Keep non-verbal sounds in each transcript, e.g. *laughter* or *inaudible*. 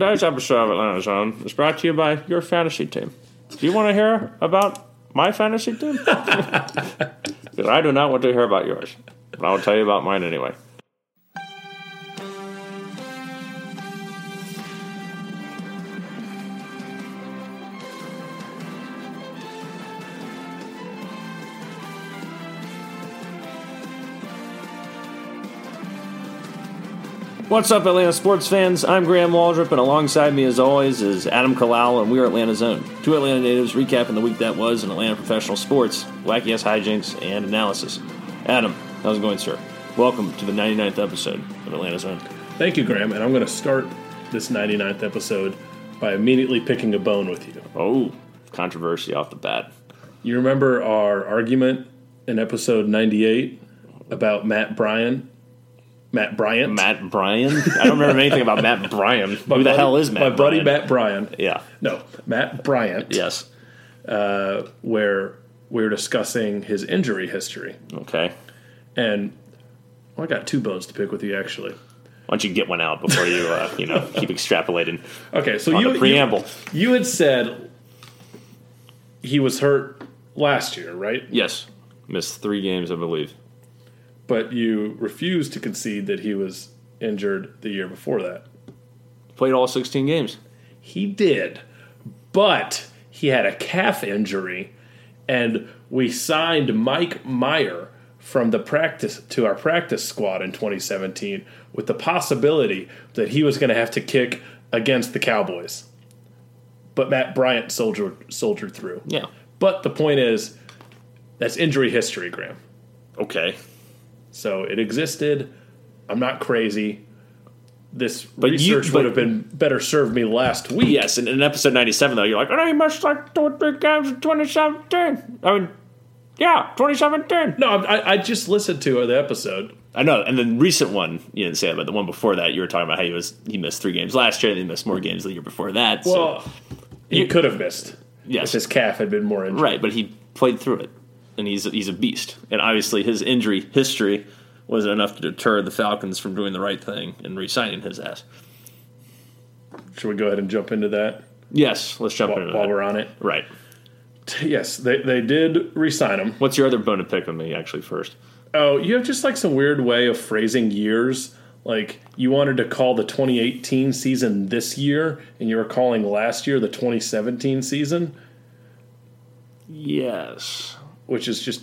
Today's episode of Atlanta uh, Zone is brought to you by your fantasy team. Do you want to hear about my fantasy team? *laughs* I do not want to hear about yours. But I will tell you about mine anyway. What's up, Atlanta sports fans? I'm Graham Waldrop, and alongside me, as always, is Adam Kalal, and we are Atlanta Zone. Two Atlanta natives recapping the week that was in Atlanta professional sports, wacky ass hijinks, and analysis. Adam, how's it going, sir? Welcome to the 99th episode of Atlanta Zone. Thank you, Graham. And I'm going to start this 99th episode by immediately picking a bone with you. Oh, controversy off the bat. You remember our argument in episode 98 about Matt Bryan? Matt Bryant? Matt Bryan? I don't remember anything about Matt Bryan. Who the hell is Matt My buddy Bryan? Matt Bryan. Yeah. No, Matt Bryant. Yes. Uh, where we were discussing his injury history. Okay. And well, I got two bones to pick with you, actually. Why don't you get one out before you, uh, you know, *laughs* keep extrapolating Okay, so you, preamble? you you had said he was hurt last year, right? yes. Missed three games, I believe. But you refused to concede that he was injured the year before that. Played all 16 games. He did, but he had a calf injury, and we signed Mike Meyer from the practice to our practice squad in 2017 with the possibility that he was going to have to kick against the Cowboys. But Matt Bryant soldiered soldiered through. Yeah. But the point is, that's injury history, Graham. Okay. So it existed. I'm not crazy. This But you- research but- would have been better served me last week. Yes, in, in episode 97, though, you're like, oh, he missed like two or three games in 2017. I mean, yeah, 2017. No, I, I just listened to the episode. I know, and the recent one, you didn't say that, but the one before that, you were talking about how he was he missed three games last year, and he missed more mm-hmm. games the year before that. So, Well, he could have missed yes, if his calf had been more injured. right, but he played through it, and he's he's a beast. And obviously, his injury history wasn't enough to deter the Falcons from doing the right thing and re-signing his ass. Should we go ahead and jump into that Yes, let's jump while, into while that. we're on it? Right. Yes, they, they did re-sign him. What's your other bone to pick with me, actually, first? Oh, you have just like some weird way of phrasing years. Like you wanted to call the 2018 season this year, and you were calling last year the 2017 season, Yes. Which is just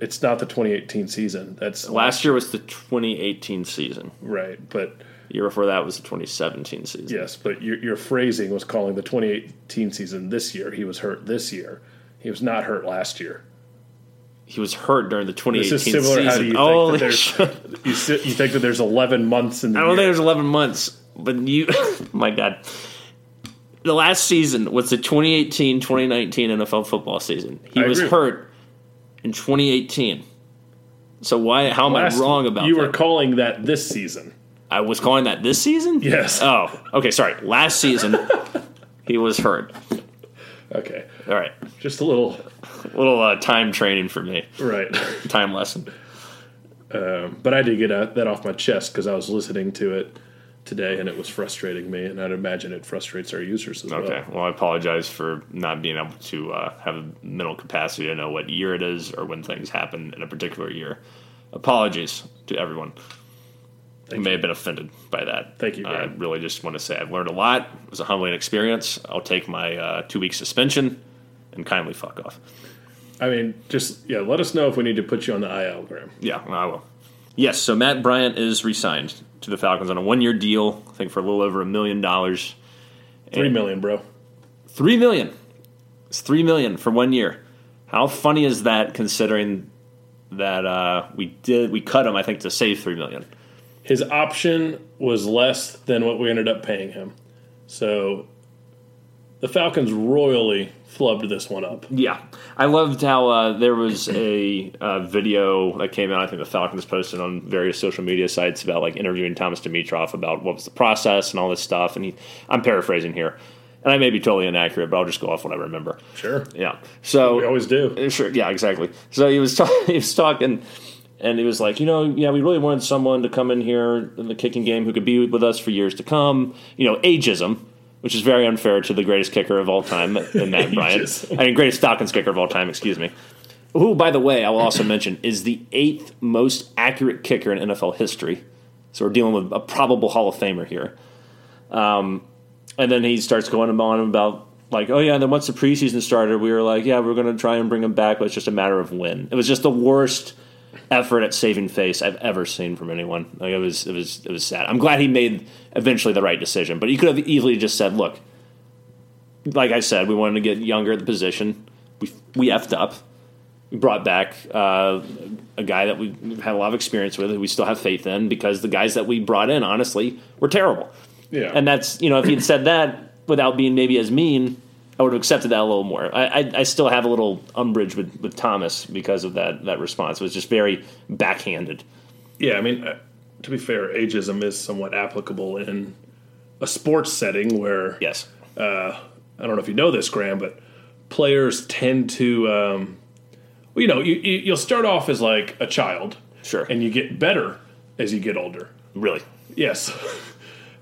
it's not the 2018 season. That's Last year was the 2018 season. right, but The year before that was the 2017 season. yes, but your, your phrasing was calling the 2018 season this year. He was hurt this year. He was not hurt last year. He was hurt during the This 2018 is similar. season. How do you oh, think that there's you, you think that there's 11 months in the I don't year? think there's 11 months, but you, *laughs* my God. The last season was the 2018 2019 NFL football season. He I was agree. hurt in 2018. So why? How am Last- I wrong about you that? were calling that this season. I was calling that this season. Yes. Oh, okay. Sorry. Last season, he was hurt. Okay, All right. just a little little uh, time training for me. right. Time lesson. Um, but I did get uh that off my chest because I was listening to it today, and it was frustrating me, and I'd imagine it frustrates our users as Okay. well. Okay. Well, I apologize for not being able to uh, have a mental capacity to know what year it is or when things happen in a particular year. Apologies to everyone who may have been offended by that. Thank you, I Graham. really just want to say I've learned a lot. It was a humbling experience. I'll take my uh, two week suspension and kindly fuck off. I mean, just yeah. Let us know if we need to put you on the IL, Graham. Yeah, I will. Yes, so Matt Bryant is re signed to the Falcons on a one year deal, I think for a little over a million dollars. Three million, bro. Three million. It's three million for one year. How funny is that considering that uh, we did we cut him I think to save three million. His option was less than what we ended up paying him, so the Falcons royally flubbed this one up. Yeah, I loved how uh, there was a uh, video that came out. I think the Falcons posted on various social media sites about like interviewing Thomas Dimitroff about what was the process and all this stuff. And he, I'm paraphrasing here, and I may be totally inaccurate, but I'll just go off what I remember. Sure, Yeah. So we always do. Sure. Yeah. Exactly. So he was *laughs* ta- he was talking and he was like, you know, yeah, we really wanted someone to come in here in the kicking game who could be with us for years to come. You know, ageism, which is very unfair to the greatest kicker of all time, *laughs* Matt Bryant. Ageism. I mean, greatest Falcons kicker of all time. Excuse me. Who, by the way, I will also mention is the eighth most accurate kicker in NFL history. So we're dealing with a probable Hall of Famer here. Um, and then he starts going on about like, oh yeah, and then once the preseason started, we were like, yeah, we're going to try and bring him back, but it's just a matter of when. It was just the worst effort at saving face I've ever seen from anyone. Like it was, it was, it was sad. I'm glad he made eventually the right decision, but he could have easily just said, look, like I said, we wanted to get younger at the position. We we effed up. We brought back uh, a guy that we had a lot of experience with, who we still have faith in, because the guys that we brought in, honestly, were terrible. Yeah. And that's you know, if he'd said that without being maybe as mean, I would have accepted that a little more. I, I, I still have a little umbrage with, with Thomas because of that that response. It was just very backhanded. Yeah, I mean, uh, to be fair, ageism is somewhat applicable in a sports setting where Yes. uh, I don't know if you know this, Graham, but players tend to, um, well, you know, you, you, you'll start off as like a child, Sure. and you get better as you get older. Really. Yes, *laughs*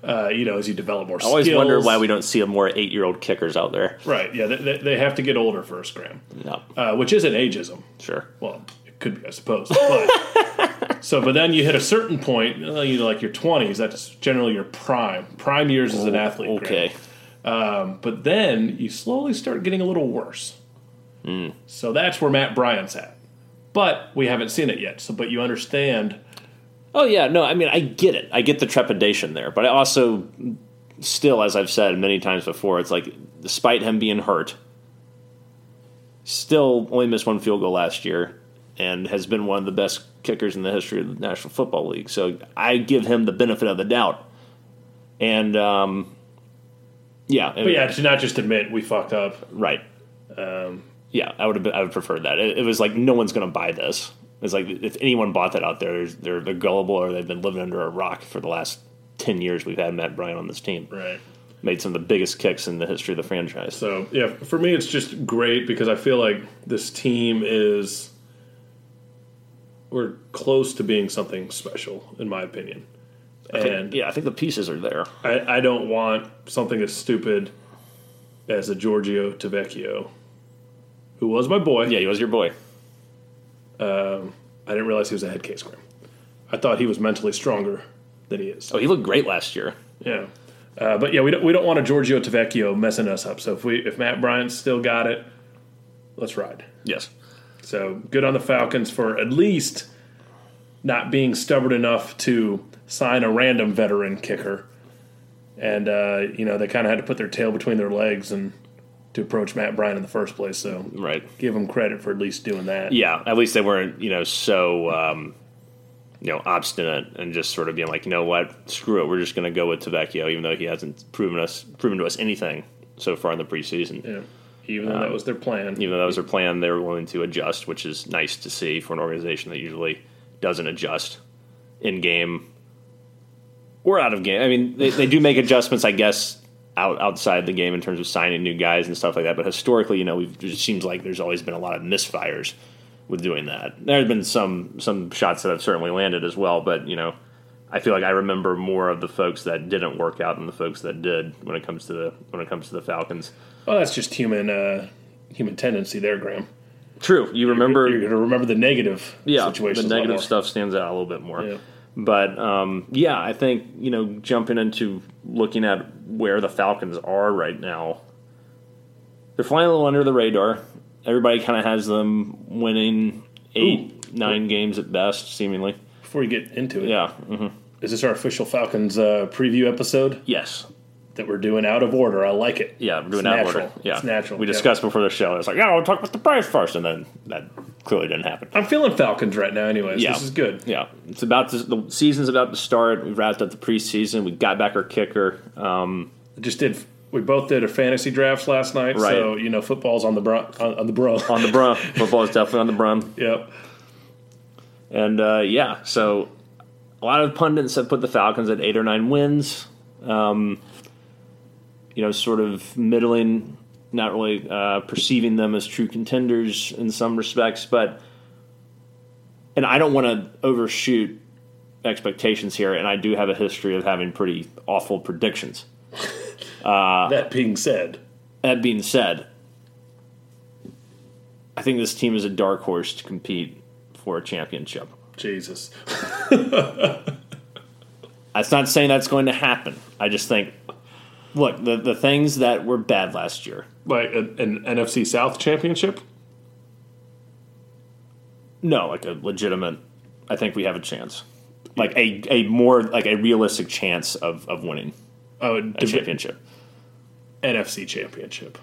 uh, you know, as you develop more. Skills. I always skills. wonder why we don't see more eight year old kickers out there. Right? Yeah, they, they, have to get older first, Graham, No. uh, which isn't ageism. Sure. Well, it could be, I suppose. But, *laughs* so, but then you hit a certain point, you know, like your twenties. That's generally your prime. Prime years as an athlete. Graham. Okay. But then you slowly start getting a little worse. Hmm. So that's where Matt Bryant's at. But we haven't seen it yet. So, but you understand. Oh yeah, no, I mean I get it. I get the trepidation there, but I also still, as I've said many times before, it's like despite him being hurt, still only missed one field goal last year and has been one of the best kickers in the history of the National Football League. So I give him the benefit of the doubt. And um, yeah, But yeah, to not just admit we fucked up. right. yeah, I would have. I would prefer that. It, it was like no one's going to buy this. It's like if anyone bought that out there, they're they're gullible or they've been living under a rock for the last ten years. We've had Matt Bryant on this team. Right. Made some of the biggest kicks in the history of the franchise. So yeah, for me it's just great because I feel like this team is we're close to being something special, in my opinion. And yeah, I think the pieces are there. I, I don't want something as stupid as a Giorgio Tavecchio, who was my boy. Yeah, he was your boy. I didn't realize he was a head case. I thought he was mentally stronger than he is. Oh, he looked great last year. Yeah. Uh, but yeah, we don't, we don't want a Giorgio Tavecchio messing us up. So if we if Matt Bryant's still got it, let's ride. Yes. So good on the Falcons for at least not being stubborn enough to sign a random veteran kicker. And uh, you know they kind of had to put their tail between their legs and to approach Matt Bryant in the first place. So Right. give them credit for at least doing that. Yeah, at least they weren't, you know, so um, you know, obstinate and just sort of being like, you know what, screw it, we're just going to go with Tavecchio, even though he hasn't proven us proven to us anything so far in the preseason. Yeah. Even though that was their plan. Even though that was their plan, they were willing to adjust, which is nice to see for an organization that usually doesn't adjust in game or out of game. I mean, they, they do make adjustments, I guess, out outside the game in terms of signing new guys and stuff like that. But historically, you know, we've, it seems like there's always been a lot of misfires with doing that. There have been some some shots that have certainly landed as well, but you know, I feel like I remember more of the folks that didn't work out than the folks that did when it comes to the when it comes to the Falcons. Well, that's just human uh, human tendency there, Graham. True, you remember You're going to remember the negative yeah, situations. the negative stuff stands out a little bit more. Yeah. But um, yeah, I think you know jumping into looking at where the Falcons are right now, they're flying a little under the radar. Everybody kind of has them winning eight, nine games at best, seemingly. Before you get into it, Yeah. hmm is this our official Falcons uh, preview episode Yes. That we're doing out of order? I like it. Yeah, we're doing It's that natural. order. Yeah, It's natural. We Yeah. discussed before the show. It's like, yeah, we'll talk about the price first, and then that clearly didn't happen. I'm feeling Falcons right now, anyways. Yeah. This is good. Yeah, it's about to, the season's about to start. We've wrapped up the preseason. We got back our kicker. Um, Just did. We both did our fantasy drafts last night, Right. so you know football's on the bro, on, on the bro. *laughs* on the brun. Football is definitely on the brun. yep. And uh, yeah, so a lot of pundits have put the Falcons at eight or nine wins. Um, you know, sort of middling, not really uh, perceiving them as true contenders in some respects. But and I don't want to overshoot expectations here, and I do have a history of having pretty awful predictions. *laughs* that being said, That being said, I think this team is a dark horse to compete for a championship. Jesus. *laughs* That's not saying that's going to happen. I just think, look, the, the things that were bad last year. Like an, an NFC South championship? No, like a legitimate. I think we have a chance, like a, a more like a realistic chance of, of winning Oh, a championship. NFC championship.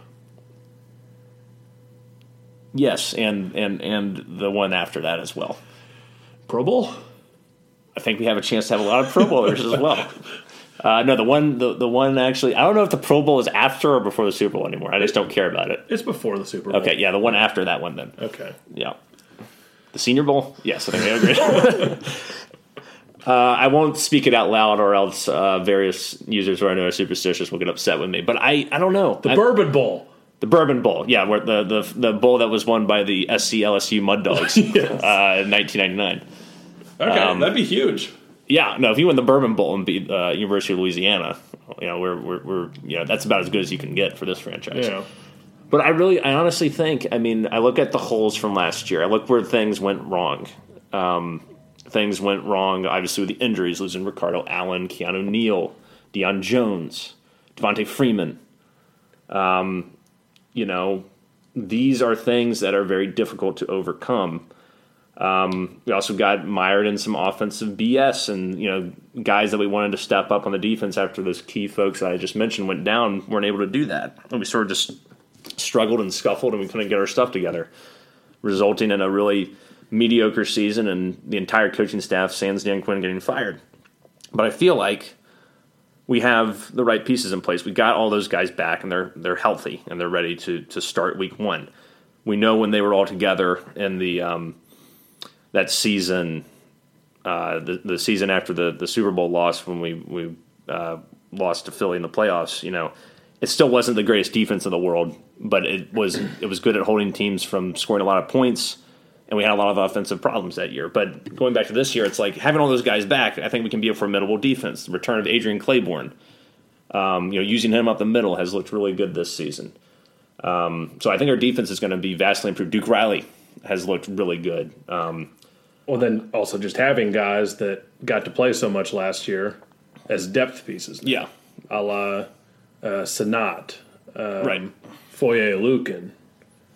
Yes, and and and the one after that as well. Pro Bowl? I think we have a chance to have a lot of Pro Bowlers as well. *laughs* Uh, no, the one the, the one actually. I don't know if the Pro Bowl is after or before the Super Bowl anymore. I just don't care about it. It's before the Super Bowl. Okay, yeah, the one after that one then. Okay. Yeah. The Senior Bowl? Yes, I think I agree. *laughs* uh, I won't speak it out loud, or else uh, various users who I know are superstitious will get upset with me. But I, I don't know. The I- Bourbon Bowl. the Bourbon Bowl, yeah, where the, the the bowl that was won by the SC LSU Mud Dogs *laughs* Yes. uh, in 1999. Okay, Um, that'd be huge. Yeah, no, if you win the Bourbon Bowl and beat uh, University of Louisiana, you know, we're, we're, we're you know that's about as good as you can get for this franchise. Yeah. But I really, I honestly think, I mean, I look at the holes from last year. I look where things went wrong. Um, things went wrong, obviously, with the injuries, losing Ricardo Allen, Keanu Neal, Deion Jones, Devonta Freeman. Um, you know, these are things that are very difficult to overcome. Um, we also got mired in some offensive BS, and you know, guys that we wanted to step up on the defense after those key folks that I just mentioned went down weren't able to do that, and we sort of just struggled and scuffled, and we couldn't get our stuff together, resulting in a really mediocre season and the entire coaching staff, sans Dan Quinn, getting fired. But I feel like we have the right pieces in place. We got all those guys back, and they're they're healthy and they're ready to to start week one. We know when they were all together in the um, that season, uh, the the season after the the Super Bowl loss when we we uh, lost to Philly in the playoffs. You know, it still wasn't the greatest defense in the world, but it was it was good at holding teams from scoring a lot of points. And we had a lot of offensive problems that year. But going back to this year, it's like having all those guys back. I think we can be a formidable defense. The return of Adrian Clayborn, um, you know, using him up the middle has looked really good this season. Um, so I think our defense is going to be vastly improved. Duke Riley has looked really good. Um, Well, then also just having guys that got to play so much last year as depth pieces. now. yeah, A la uh, Senat, um, right. Foye Lukin,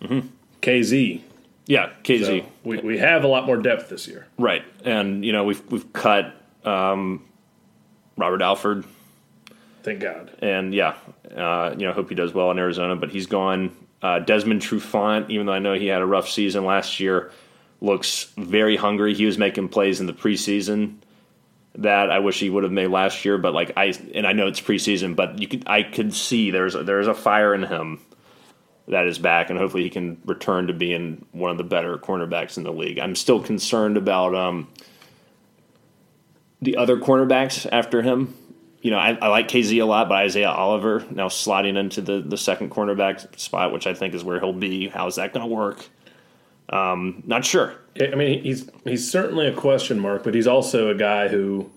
Mm-hmm. Kazee. Yeah, Kazee. So we, we have a lot more depth this year. Right, and you know we've we've cut um, Robert Alford, Thank God. and yeah, uh, you know hope he does well in Arizona, but he's gone. Uh, Desmond Trufant, even though I know he had a rough season last year, looks very hungry. He was making plays in the preseason that I wish he would have made last year, but like I and I know it's preseason, but you could I could see there's there's a fire in him that is back, and hopefully he can return to being one of the better cornerbacks in the league. I'm still concerned about um, the other cornerbacks after him. You know, I, I like Kazee a lot, but Isaiah Oliver now sliding into the, the second cornerback spot, which I think is where he'll be. How's that going to work? Um, not sure. I mean, he's he's certainly a question mark, but he's also a guy who,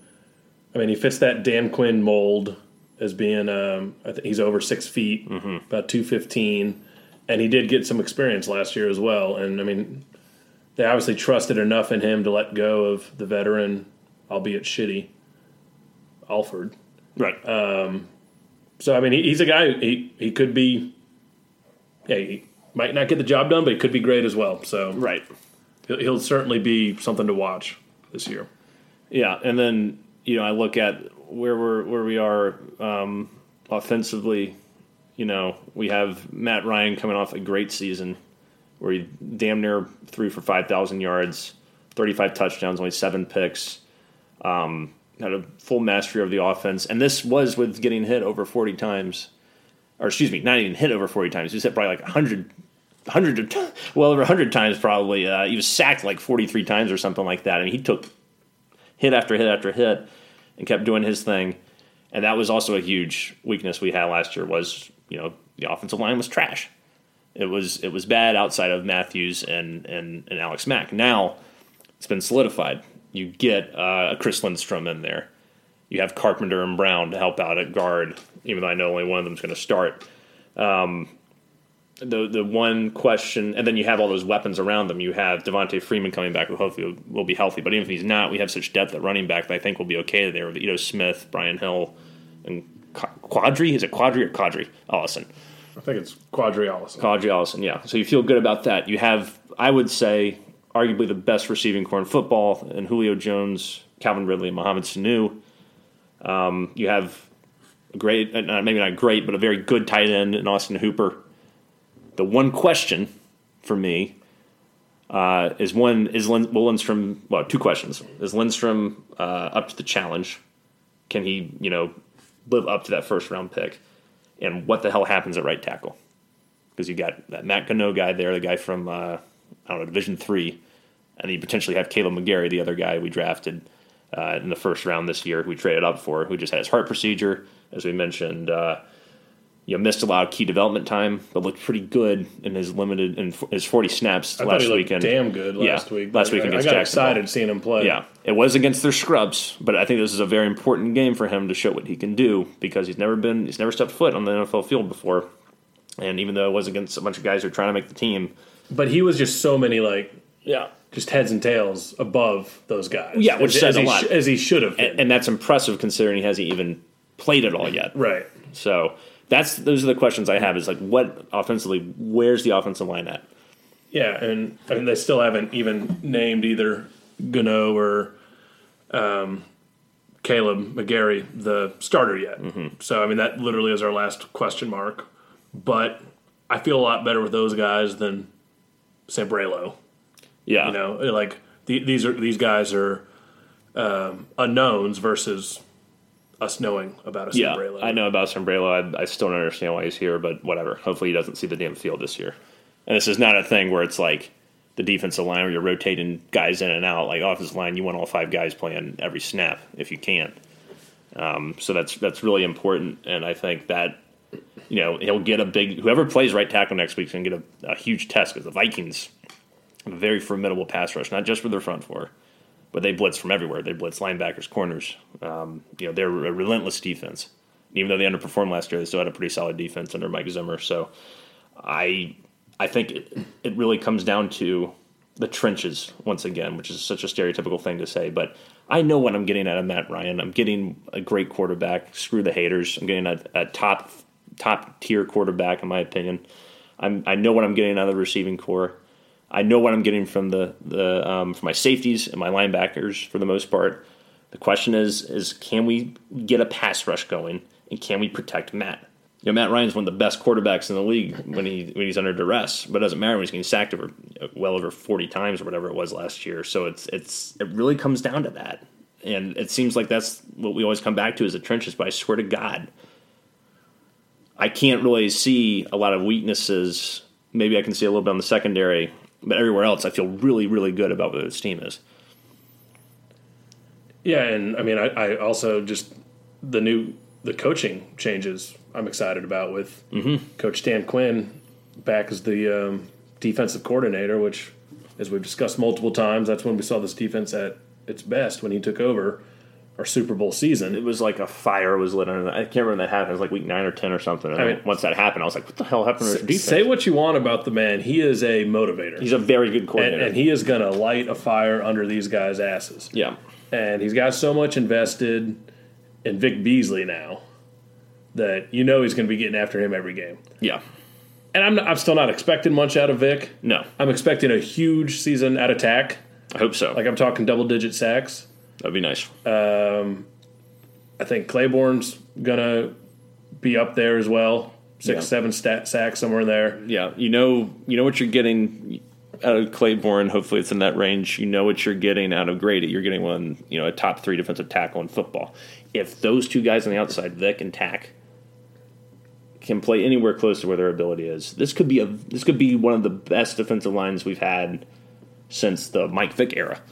I mean, he fits that Dan Quinn mold as being. Um, I think he's over six feet, about two fifteen, and he did get some experience last year as well. And I mean, they obviously trusted enough in him to let go of the veteran, albeit shitty, Alford. Right. Um, So I mean, he, he's a guy. He he could be. Yeah, he might not get the job done, but he could be great as well. So right. he'll, he'll certainly be something to watch this year. Yeah, and then you know I look at where we're where we are um, offensively. You know, we have Matt Ryan coming off a great season where he damn near threw for five thousand yards, thirty five touchdowns, only seven picks. Um, had a full mastery of the offense, and this was with getting hit over forty times, or excuse me, not even hit over forty times. He was hit probably like hundred. Hundred, well over hundred times probably. Uh, he was sacked like forty-three times or something like that, and he took hit after hit after hit and kept doing his thing. And that was also a huge weakness we had last year was, you know, the offensive line was trash. It was it was bad outside of Matthews and and, and Alex Mack. Now It's been solidified. You get uh, Chris Lindstrom in there. You have Carpenter and Brown to help out at guard, even though I know only one of them is going to start. Um, the the one question, and then you have all those weapons around them. You have Devonta Freeman coming back, who hopefully will be healthy. But even if he's not, we have such depth at running back that I think we'll be okay there with Ito Smith, Brian Hill, and Quadri. Is it Quadri or Quadri Allison? I think it's Quadri Allison. Quadri Allison, yeah. So you feel good about that. You have, I would say, arguably the best receiving corps in football, and Julio Jones, Calvin Ridley, and Mohamed Sanu. Um, you have a great, uh, maybe not great, but a very good tight end in Austin Hooper. The one question for me uh, is one is Lindstrom well two questions is Lindstrom uh, up to the challenge? Can he you know live up to that first round pick? And what the hell happens at right tackle? Because you got that Matt Gono guy there, the guy from uh, I don't know Division three, and you potentially have Kaleb McGary, the other guy we drafted uh, in the first round this year, who we traded up for, who just had his heart procedure, as we mentioned. You know, missed a lot of key development time, but looked pretty good in his limited in his forty snaps I last weekend. Damn good last yeah, week. Last week I, against I got excited seeing him play. Yeah, it was against their scrubs, but I think this is a very important game for him to show what he can do because he's never been he's never stepped foot on the NFL field before, and even though it was against a bunch of guys who are trying to make the team, but he was just so many like yeah, just heads and tails above those guys. Yeah, which as, says as a he lot. sh- as he should have and, and that's impressive considering he hasn't even played it all yet. right. So that's those are the questions I have. Is like what offensively, where's the offensive line at? Yeah, and I mean they still haven't even named either Gono or um, Kaleb McGary the starter yet. Mm-hmm. So I mean that literally is our last question mark. But I feel a lot better with those guys than Sambrailo. Yeah, You know, like the, these are these guys are um, unknowns versus us knowing about a Yeah, I know about Sombrero. I, I still don't understand why he's here, but whatever. Hopefully, he doesn't see the damn field this year. And this is not a thing where it's like the defensive line where you're rotating guys in and out. Like offensive line, you want all five guys playing every snap if you can. Um, so that's that's really important, and I think that you know he'll get a big whoever plays right tackle next week is going to get a, a huge test because the Vikings have a very formidable pass rush, not just for their front four, but they blitz from everywhere. They blitz linebackers, corners. Um, you know, they're a relentless defense. Even though they underperformed last year, they still had a pretty solid defense under Mike Zimmer. So, I I think it, it really comes down to the trenches once again, which is such a stereotypical thing to say. But I know what I'm getting out of Matt Ryan. I'm getting a great quarterback. Screw the haters. I'm getting a, a top top tier quarterback, in my opinion. I'm, I know what I'm getting out of the receiving corps. I know what I'm getting from the the um, from my safeties and my linebackers for the most part. The question is is can we get a pass rush going and can we protect Matt? You know, Matt Ryan's one of the best quarterbacks in the league when he when he's under duress, but it doesn't matter when he's getting sacked over well over forty times or whatever it was last year. So it's it's it really comes down to that, and it seems like that's what we always come back to is the trenches. But I swear to God, I can't really see a lot of weaknesses. Maybe I can see a little bit on the secondary, but everywhere else, I feel really, really good about what this team is. Yeah, and I mean, I, I also just the new the coaching changes. I'm excited about with Mm-hmm. Coach Dan Quinn back as the um, defensive coordinator, which, as we've discussed multiple times, that's when we saw this defense at its best when he took over our Super Bowl season. It was like a fire was lit under. I can't remember when that happened. It was like week nine or ten or something. And I mean- once that happened, I was like, "What the hell happened to defense?" Say what you want about the man, he is a motivator, He's a very good and, coordinator. and he is going to light a fire under these guys' asses. yeah, and he's got so much invested in Vic Beasley now that you know he's going to be getting after him every game. yeah, And I'm, I'm still not expecting much out of Vic. no, I'm expecting a huge season at attack. I hope so. Like I'm talking double digit sacks. That'd be nice. Um, I think Clayborn's gonna be up there as well. Six, Yeah. seven stat sacks somewhere in there. Yeah, you know, you know what you're getting out of Clayborn. Hopefully, it's in that range. You know what you're getting out of Grady. You're getting one, you know, a top three defensive tackle in football. If those two guys on the outside, Vic and Takk, can play anywhere close to where their ability is, this could be a this could be one of the best defensive lines we've had since the Mike Vick era. *clears throat*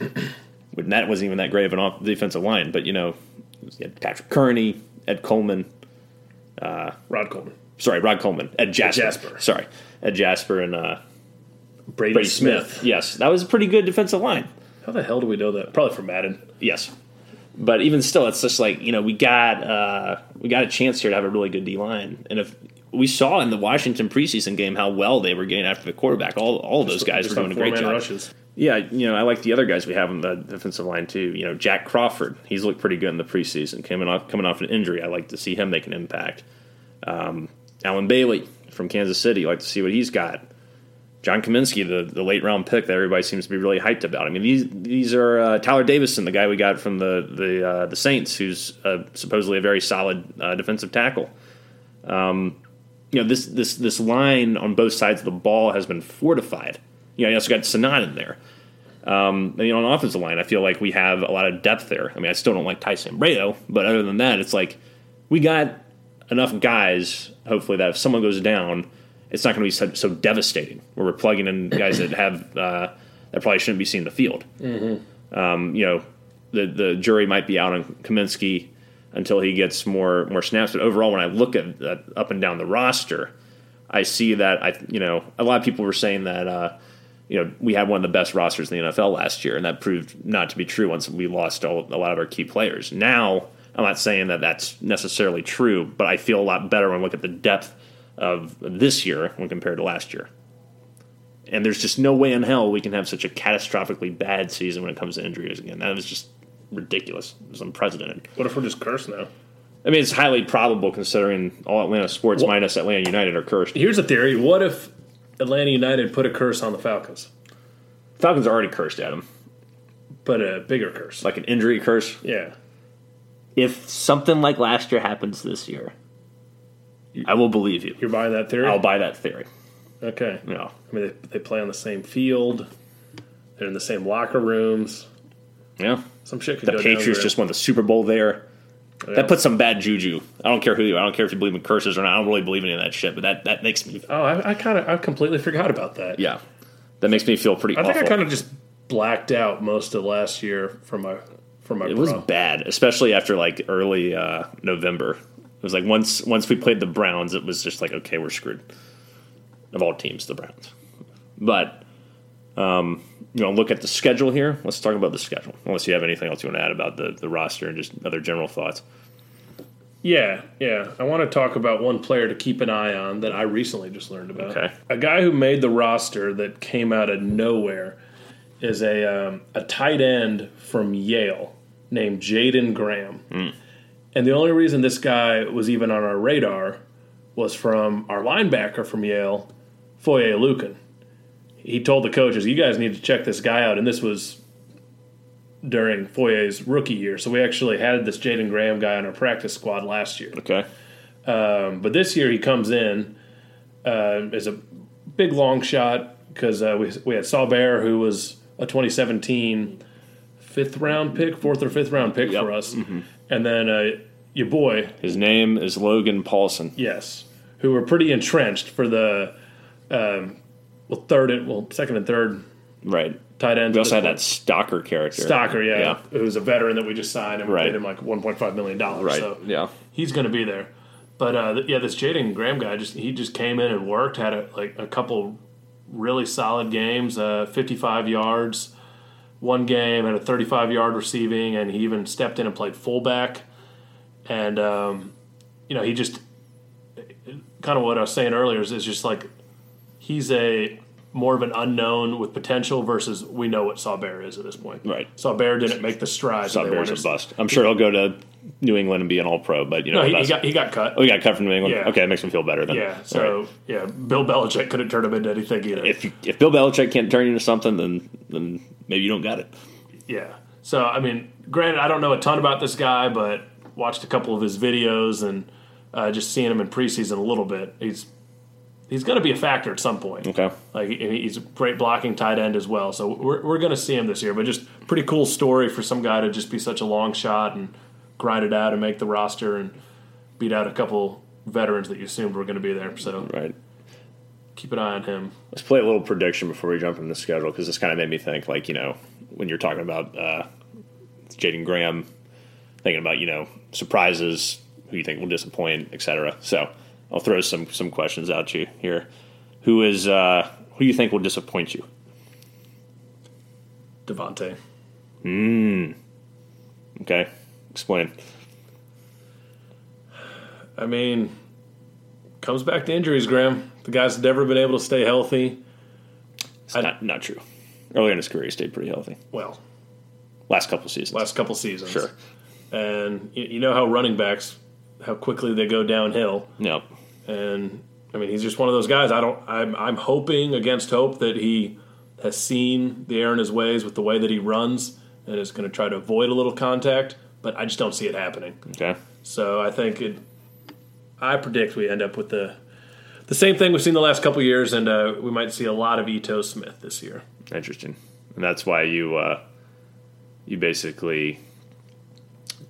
When that wasn't even that great of an off defensive line, but you know, you had Patrick Kearney, Ed Coleman, Rod Coleman, sorry, Rod Coleman, Ed Jasper, Jasper. sorry, Ed Jasper and uh, Brady, Brady Smith. Smith. Yes, that was a pretty good defensive line. How the hell do we know that? Probably from Madden. Yes, but even still, it's just like you know we got uh, we got a chance here to have a really good D line, and if we saw in the Washington preseason game how well they were getting after the quarterback, all all of those guys were doing a great job. Rushes. Yeah, you know, I like the other guys we have on the defensive line too. You know, Jack Crawford, he's looked pretty good in the preseason. Coming off coming off an injury, I like to see him make an impact. Um, Allen Bailey from Kansas City, I like to see what he's got. John Cominsky, the, the late round pick that everybody seems to be really hyped about. I mean, these these are uh, Tyeler Davison, the guy we got from the the uh, the Saints, who's uh, supposedly a very solid uh, defensive tackle. Um, you know, this this this line on both sides of the ball has been fortified. You know, you also got Senat in there. Um, and, you know, on offensive line, I feel like we have a lot of depth there. I mean, I still don't like Tyson Sambrailo, but other than that, it's like we got enough guys. Hopefully, that if someone goes down, it's not going to be so, so devastating. Where we're plugging in guys that have uh, that probably shouldn't be seen in the field. Mm-hmm. Um, you know, the the jury might be out on Cominsky until he gets more more snaps. But overall, when I look at up and down the roster, I see that I you know a lot of people were saying that uh, you know we had one of the best rosters in the NFL last year, and that proved not to be true once we lost all, a lot of our key players. Now I'm not saying that that's necessarily true, but I feel a lot better when I look at the depth of this year when compared to last year. And there's just no way in hell we can have such a catastrophically bad season when it comes to injuries again. That was just ridiculous. It was unprecedented. What if we're just cursed now? I mean, it's highly probable considering all Atlanta sports Well- minus Atlanta United are cursed. Here's a theory. What if Atlanta United put a curse on the Falcons? Falcons are already cursed, Adam. But a bigger curse. Like an injury curse. yeah. If something like last year happens this year, I will believe you. You're buying that theory? I'll buy that theory. okay. Know, I mean, they, they play on the same field. They're in the same locker rooms. yeah. Some shit could The go down Patriots just won the Super Bowl there. Yeah. That puts some bad juju. I don't care who you. are. I don't care if you believe in curses or not. I don't really believe in any of that shit. But that that makes me Oh, I, I kind of, I completely forgot about that. yeah, that makes me feel pretty I think. I kind of just blacked out most of last year from my from my. it was bad, especially after like early uh, November. It was like once once we played the Browns, it was just like okay, we're screwed. Of all teams, the Browns. But um, you know, look at the schedule here. Let's talk about the schedule. Unless you have anything else you want to add about the the roster and just other general thoughts. Yeah, yeah. I want to talk about one player to keep an eye on that I recently just learned about. Okay. A guy who made the roster that came out of nowhere is a um, a tight end from Yale named Jaeden Graham. And the only reason this guy was even on our radar was from our linebacker from Yale, Foye Lucan. He told the coaches, "You guys need to check this guy out." And this was during Foye's rookie year, so we actually had this Jaeden Graham guy on our practice squad last year. Okay. Um, but this year he comes in uh, as a big long shot because uh, we, we had Saubert, who was a 2017 fifth round pick, fourth or fifth round pick Yep. for us. And then uh, your boy, His name is Logan Paulson. yes, who were pretty entrenched for the um, well third and well second and third Right. tight ends. We also had that Stocker character. Stocker, yeah, Yeah. who's a veteran that we just signed and we Right. paid him like 1.5 million dollars. Right. So Yeah. he's going to be there. But uh, th- yeah, this Jaeden Graham guy just he just came in and worked, had a, like a couple really solid games, uh, 55 yards, one game had a 35 yard receiving, and he even stepped in and played fullback. And um, you know, he just kind of what I was saying earlier is, is just like he's a more of an unknown with potential versus we know what Saubert is at this point. Right. Saubert didn't make the strides. Bears a bust. I'm sure he'll go to New England and be an All Pro, but you know No, he, he got he got cut. oh, he got cut from New England. Yeah. Okay, that makes me feel better then. Yeah, so right. yeah, Bill Belichick couldn't turn him into anything either. if you, if Bill Belichick can't turn you into something, then then maybe you don't got it. yeah, so I mean, granted, I don't know a ton about this guy, but watched a couple of his videos and uh, just seeing him in preseason a little bit. He's he's going to be a factor at some point. Okay. Like he's a great blocking tight end as well. So we're we're going to see him this year. But just pretty cool story for some guy to just be such a long shot and grind it out and make the roster and beat out a couple veterans that you assumed were going to be there. So Right. keep an eye on him. Let's play a little prediction before we jump into the schedule because this kind of made me think, like you know, when you're talking about uh, Jaeden Graham, thinking about you know surprises, who you think will disappoint, etc. So I'll throw some some questions out to you here. Who is uh, who do you think will disappoint you? Devonta. Okay, explain. I mean, comes back to injuries, Graham. The guy's never been able to stay healthy. It's not not true. Earlier in his career, he stayed pretty healthy. Well, Last couple seasons. last couple seasons. Sure. And you, you know how running backs, how quickly they go downhill. Yep. And I mean, he's just one of those guys. I don't. I'm. I'm hoping against hope that he has seen the error in his ways with the way that he runs and is going to try to avoid a little contact. But I just don't see it happening. Okay. So I think it. I predict we end up with the the same thing we've seen the last couple years, and uh, we might see a lot of Ito Smith this year. Interesting. And that's why you uh, you basically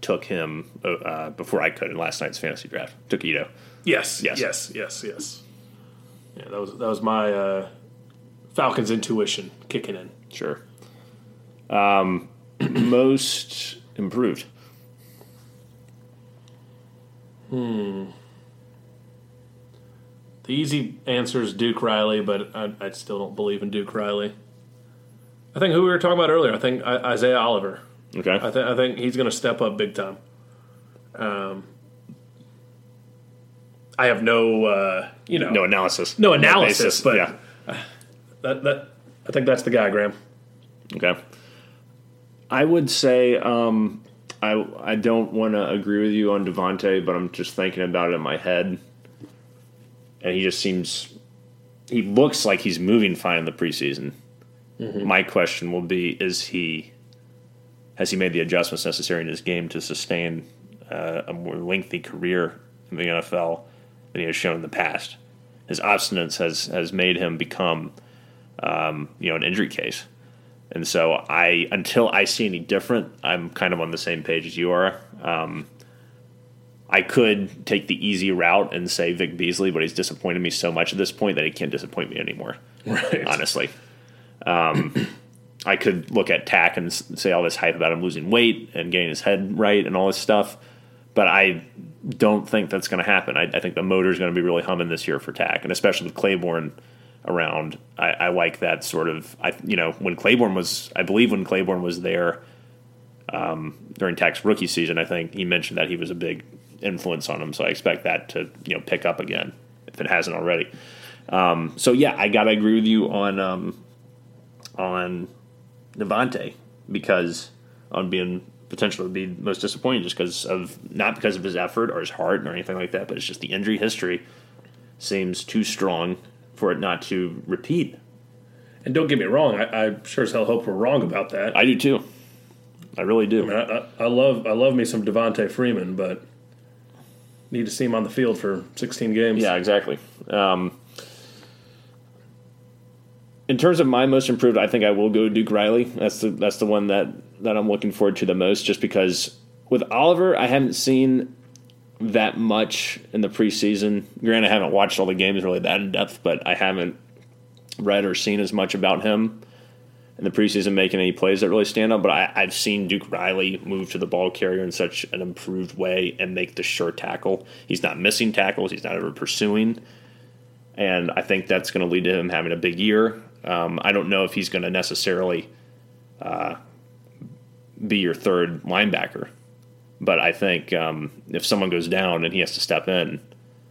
took him uh, uh, before I could in last night's fantasy draft. Took Ito. Yes, Yes. yes, yes, yes. Yeah, that was that was my uh, Falcons intuition kicking in. Sure. Um, *clears throat* most improved. Hmm. The easy answer is Duke Riley, but I, I still don't believe in Duke Riley. I think who we were talking about earlier. I think Isaiah Oliver. Okay. I, th- I think he's going to step up big time. Um, I have no, uh, you know, no analysis. no analysis, but yeah. *sighs* that, that I think that's the guy, Graham. Okay. I would say um, I I don't want to agree with you on Devonta, but I'm just thinking about it in my head, and he just seems he looks like he's moving fine in the preseason. My question will be: Is he has he made the adjustments necessary in his game to sustain uh, a more lengthy career in the NFL than he has shown in the past? His obstinance has has made him become um, you know an injury case. And so I, until I see any different, I'm kind of on the same page as you are. Um, I could take the easy route and say Vic Beasley, but he's disappointed me so much at this point that he can't disappoint me anymore. Right. Honestly, um, I could look at Takk and say all this hype about him losing weight and getting his head right and all this stuff, but I don't think that's going to happen. I, I think the motor is going to be really humming this year for Takk, and especially with Clayborn around. I, I like that sort of. I you know when Clayborn was, I believe when Clayborn was there um, during Takk's rookie season, I think he mentioned that he was a big influence on him. So I expect that to you know pick up again if it hasn't already. Um, so yeah, I gotta agree with you on um, on Devonta because on being potential to be most disappointing just because of not because of his effort or his heart or anything like that, but it's just the injury history seems too strong for it not to repeat. And don't get me wrong, I, I sure as hell hope we're wrong about that. I, I do too. I really do. mean, I, I, I love I love me some Devonta Freeman, but need to see him on the field for 16 games. Yeah, exactly. Um, in terms of my most improved, I think I will go Duke Riley. That's the that's the one that that I'm looking forward to the most, just because with Oliver, I haven't seen that much in the preseason. Granted, I haven't watched all the games really that in depth, but I haven't read or seen as much about him in the preseason making any plays that really stand out. But I, I've seen Duke Riley move to the ball carrier in such an improved way and make the sure tackle. He's not missing tackles. He's not ever pursuing, and I think that's going to lead to him having a big year. Um, I don't know if he's going to necessarily uh, be your third linebacker, but I think um, if someone goes down and he has to step in,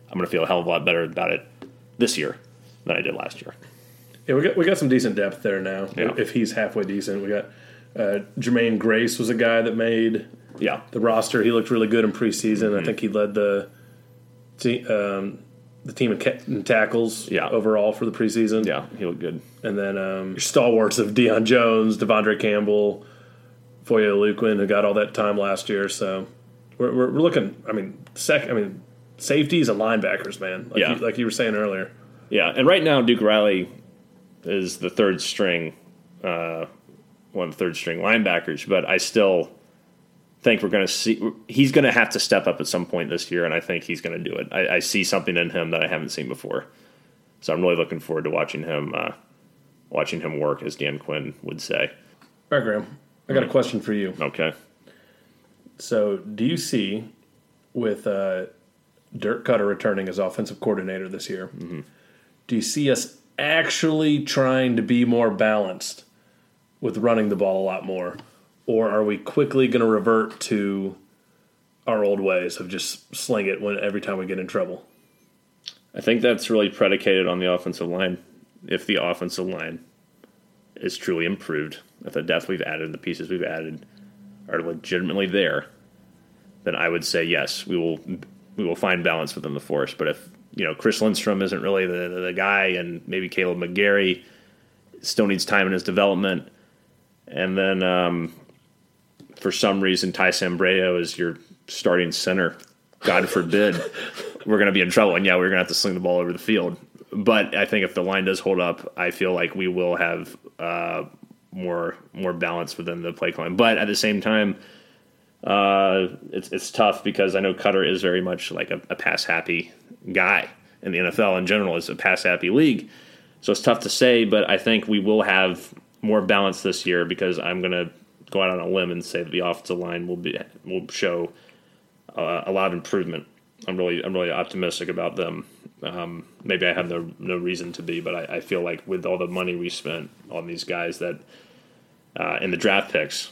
I'm going to feel a hell of a lot better about it this year than I did last year. Yeah, we got we got some decent depth there now. Yeah. If he's halfway decent, we got uh, Jermaine Grace was a guy that made Yeah, the roster. He looked really good in preseason. I think he led the te- um, the team in, tackles Yeah. overall for the preseason. yeah, he looked good. And then um, your stalwarts of Deion Jones, Devondre Campbell, Foye Luquin, who got all that time last year. So we're, we're, we're looking. I mean, sec. I mean, safeties and linebackers, man. Like Yeah. you, like you were saying earlier. Yeah, and right now Duke Riley is the third string, uh, one of the third string linebackers, but I still think we're going to see he's going to have to step up at some point this year, and I think he's going to do it. I, I see something in him that I haven't seen before, so I'm really looking forward to watching him uh, watching him work, as Dan Quinn would say. All right, Graham. I got a question for you. Okay, So, do you see with uh, Dirk Koetter returning as offensive coordinator this year? Do you see us actually trying to be more balanced with running the ball a lot more, or are we quickly going to revert to our old ways of just sling it when every time we get in trouble? I think that's really predicated on the offensive line. If the offensive line is truly improved, if the depth we've added, and the pieces we've added are legitimately there, then I would say yes, we will we will find balance within the force. But if you know Chris Lindstrom isn't really the the guy, and maybe Kaleb McGary still needs time in his development, and then um, for some reason Ty Sambrailo is your starting center, God forbid, *laughs* we're going to be in trouble. And yeah, we're going to have to sling the ball over the field. But I think if the line does hold up, I feel like we will have uh, more more balance within the play calling. But at the same time, uh, it's it's tough because I know Koetter is very much like a, a pass happy guy, and the NFL in general is a pass happy league. So it's tough to say, but I think we will have more balance this year because I'm going to go out on a limb and say that the offensive line will be will show uh, a lot of improvement. I'm really I'm really optimistic about them. Um, maybe I have no no reason to be, but I, I, feel like with all the money we spent on these guys that uh, in the draft picks,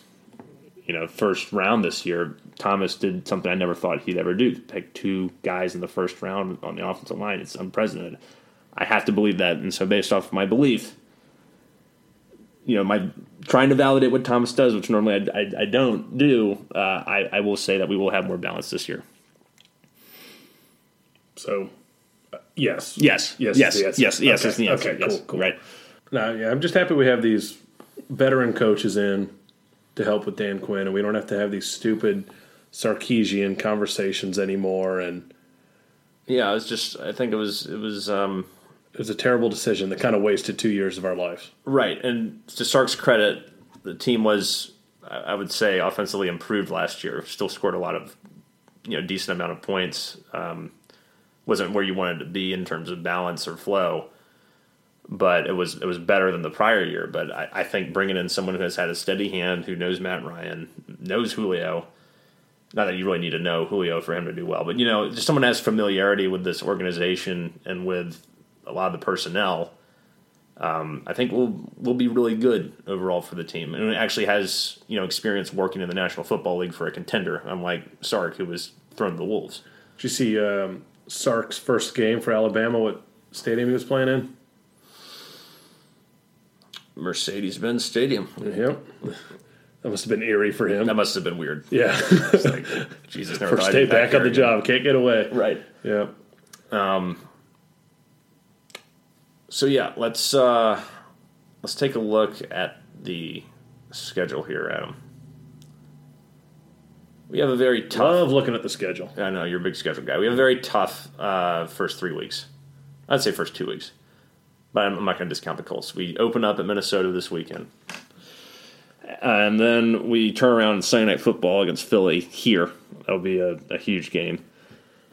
you know, first round this year, Thomas did something I never thought he'd ever do. pick two guys in the first round on the offensive line. It's unprecedented. I have to believe that, and so based off of my belief, you know, my trying to validate what Thomas does, which normally I, I, I don't do, uh, I, I will say that we will have more balance this year. So, uh, yes, yes, yes, yes, yes, yes, yes. Okay, yes, okay yes, cool, cool. Right. Now, yeah, I'm just happy we have these veteran coaches in to help with Dan Quinn, and we don't have to have these stupid Sarkisian conversations anymore. And yeah, it was just I think it was it was um, it was a terrible decision that kind of wasted two years of our lives. Right, and to Sark's credit, the team was I would say offensively improved last year. Still scored a lot of you know decent amount of points. Um, wasn't where you wanted to be in terms of balance or flow, but it was it was better than the prior year. But I, I think bringing in someone who has had a steady hand, who knows Matt Ryan, knows Julio. Not that you really need to know Julio for him to do well, but you know, just someone has familiarity with this organization and with a lot of the personnel. Um, I think we'll we'll be really good overall for the team, and it actually has you know experience working in the National Football League for a contender, unlike Sark, who was thrown to the wolves. Did you see um, Sark's first game for Alabama? What stadium he was playing in? Mercedes-Benz Stadium. Yep. *laughs* That must have been eerie for him. That must have been weird. Yeah. *laughs* like, Jesus, never *laughs* First day back on the job, can't get away. Right. Yeah. Um. So yeah, let's uh, let's take a look at the schedule here, Adam. We have a very tough. Love looking at the schedule. I know you're a big schedule guy. We have a very tough uh, first three weeks. I'd say first two weeks, but I'm, I'm not going to discount the Colts. We open up at Minnesota this weekend, and then we turn around and Sunday night football against Philly here. That'll be a, a huge game,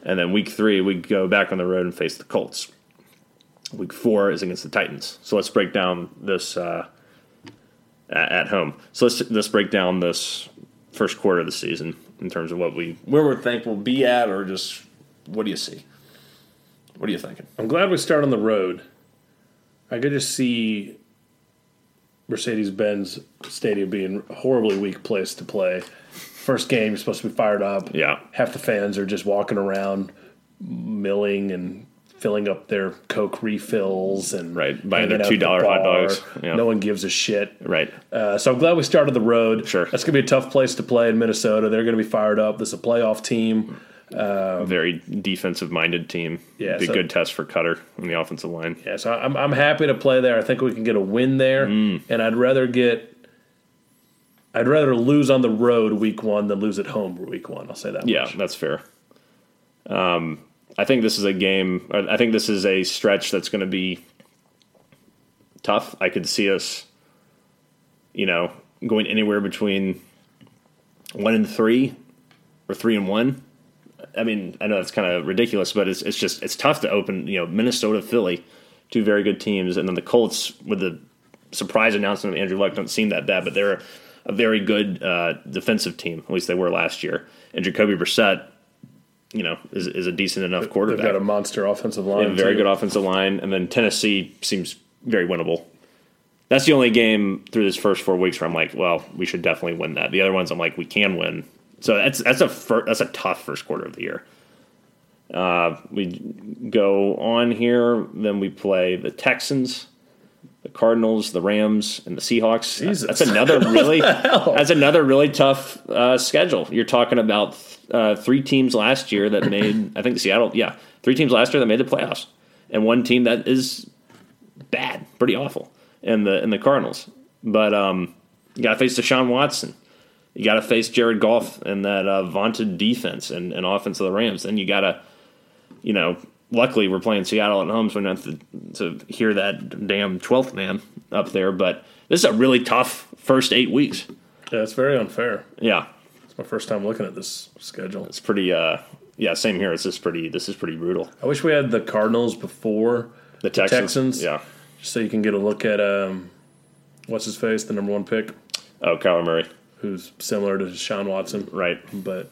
and then week three we go back on the road and face the Colts. Week four is against the Titans. So let's break down this uh, at, home. So let's let's break down this first quarter of the season in terms of what we where we think we'll be at, or just what do you see? What are you thinking? I'm glad we start on the road. I could just see Mercedes Benz Stadium being a horribly weak place to play. First game, you're supposed to be fired up. Yeah. Half the fans are just walking around, milling and filling up their Coke refills and right buying their two dollar the hot dogs. Yeah. No one gives a shit. Right. Uh, so I'm glad we started the road. Sure. That's gonna be a tough place to play in Minnesota. They're gonna be fired up. This is a playoff team. Um, Very defensive minded team. Yeah, be so, a good test for Koetter on the offensive line. Yeah, so I'm I'm happy to play there. I think we can get a win there, mm. and I'd rather get. I'd rather lose on the road week one than lose at home week one. I'll say that. Yeah, much. that's fair. Um, I think this is a game. I think this is a stretch that's going to be tough. I could see us, you know, going anywhere between one and three or three and one. I mean, I know that's kind of ridiculous, but it's it's just it's tough to open. You know, Minnesota, Philly, two very good teams, and then the Colts with the surprise announcement of Andrew Luck don't seem that bad, but they're a very good uh, defensive team. At least they were last year. And Jacoby Brissett you know, is, is a decent enough quarterback. They've got a monster offensive line. very too. good offensive line, and then Tennessee seems very winnable. That's the only game through this first four weeks where I'm like, well, we should definitely win that. The other ones, I'm like, we can win. So that's that's a fir- that's a tough first quarter of the year. Uh, we go on here, then we play the Texans, the Cardinals, the Rams, and the Seahawks. Jesus. That's another *laughs* really that's another really tough uh, schedule. You're talking about uh, three teams last year that made I think the Seattle yeah three teams last year that made the playoffs, and one team that is bad, pretty awful, in the in the Cardinals. But um, you got to face Deshaun Watson. You got to face Jared Goff and that uh, vaunted defense and, and offense of the Rams. Then you got to, you know, luckily we're playing Seattle at home, so we don't have to, to hear that damn 12th man up there. But this is a really tough first eight weeks. Yeah, it's very unfair. Yeah, It's my first time looking at this schedule. it's pretty. Uh, yeah, same here. It's just pretty. This is pretty brutal. I wish we had the Cardinals before The Texans. Texans. Yeah. just so you can get a look at um, what's his face, the number one pick, Oh, Kyler Murray. who's similar to Sean Watson, Right. but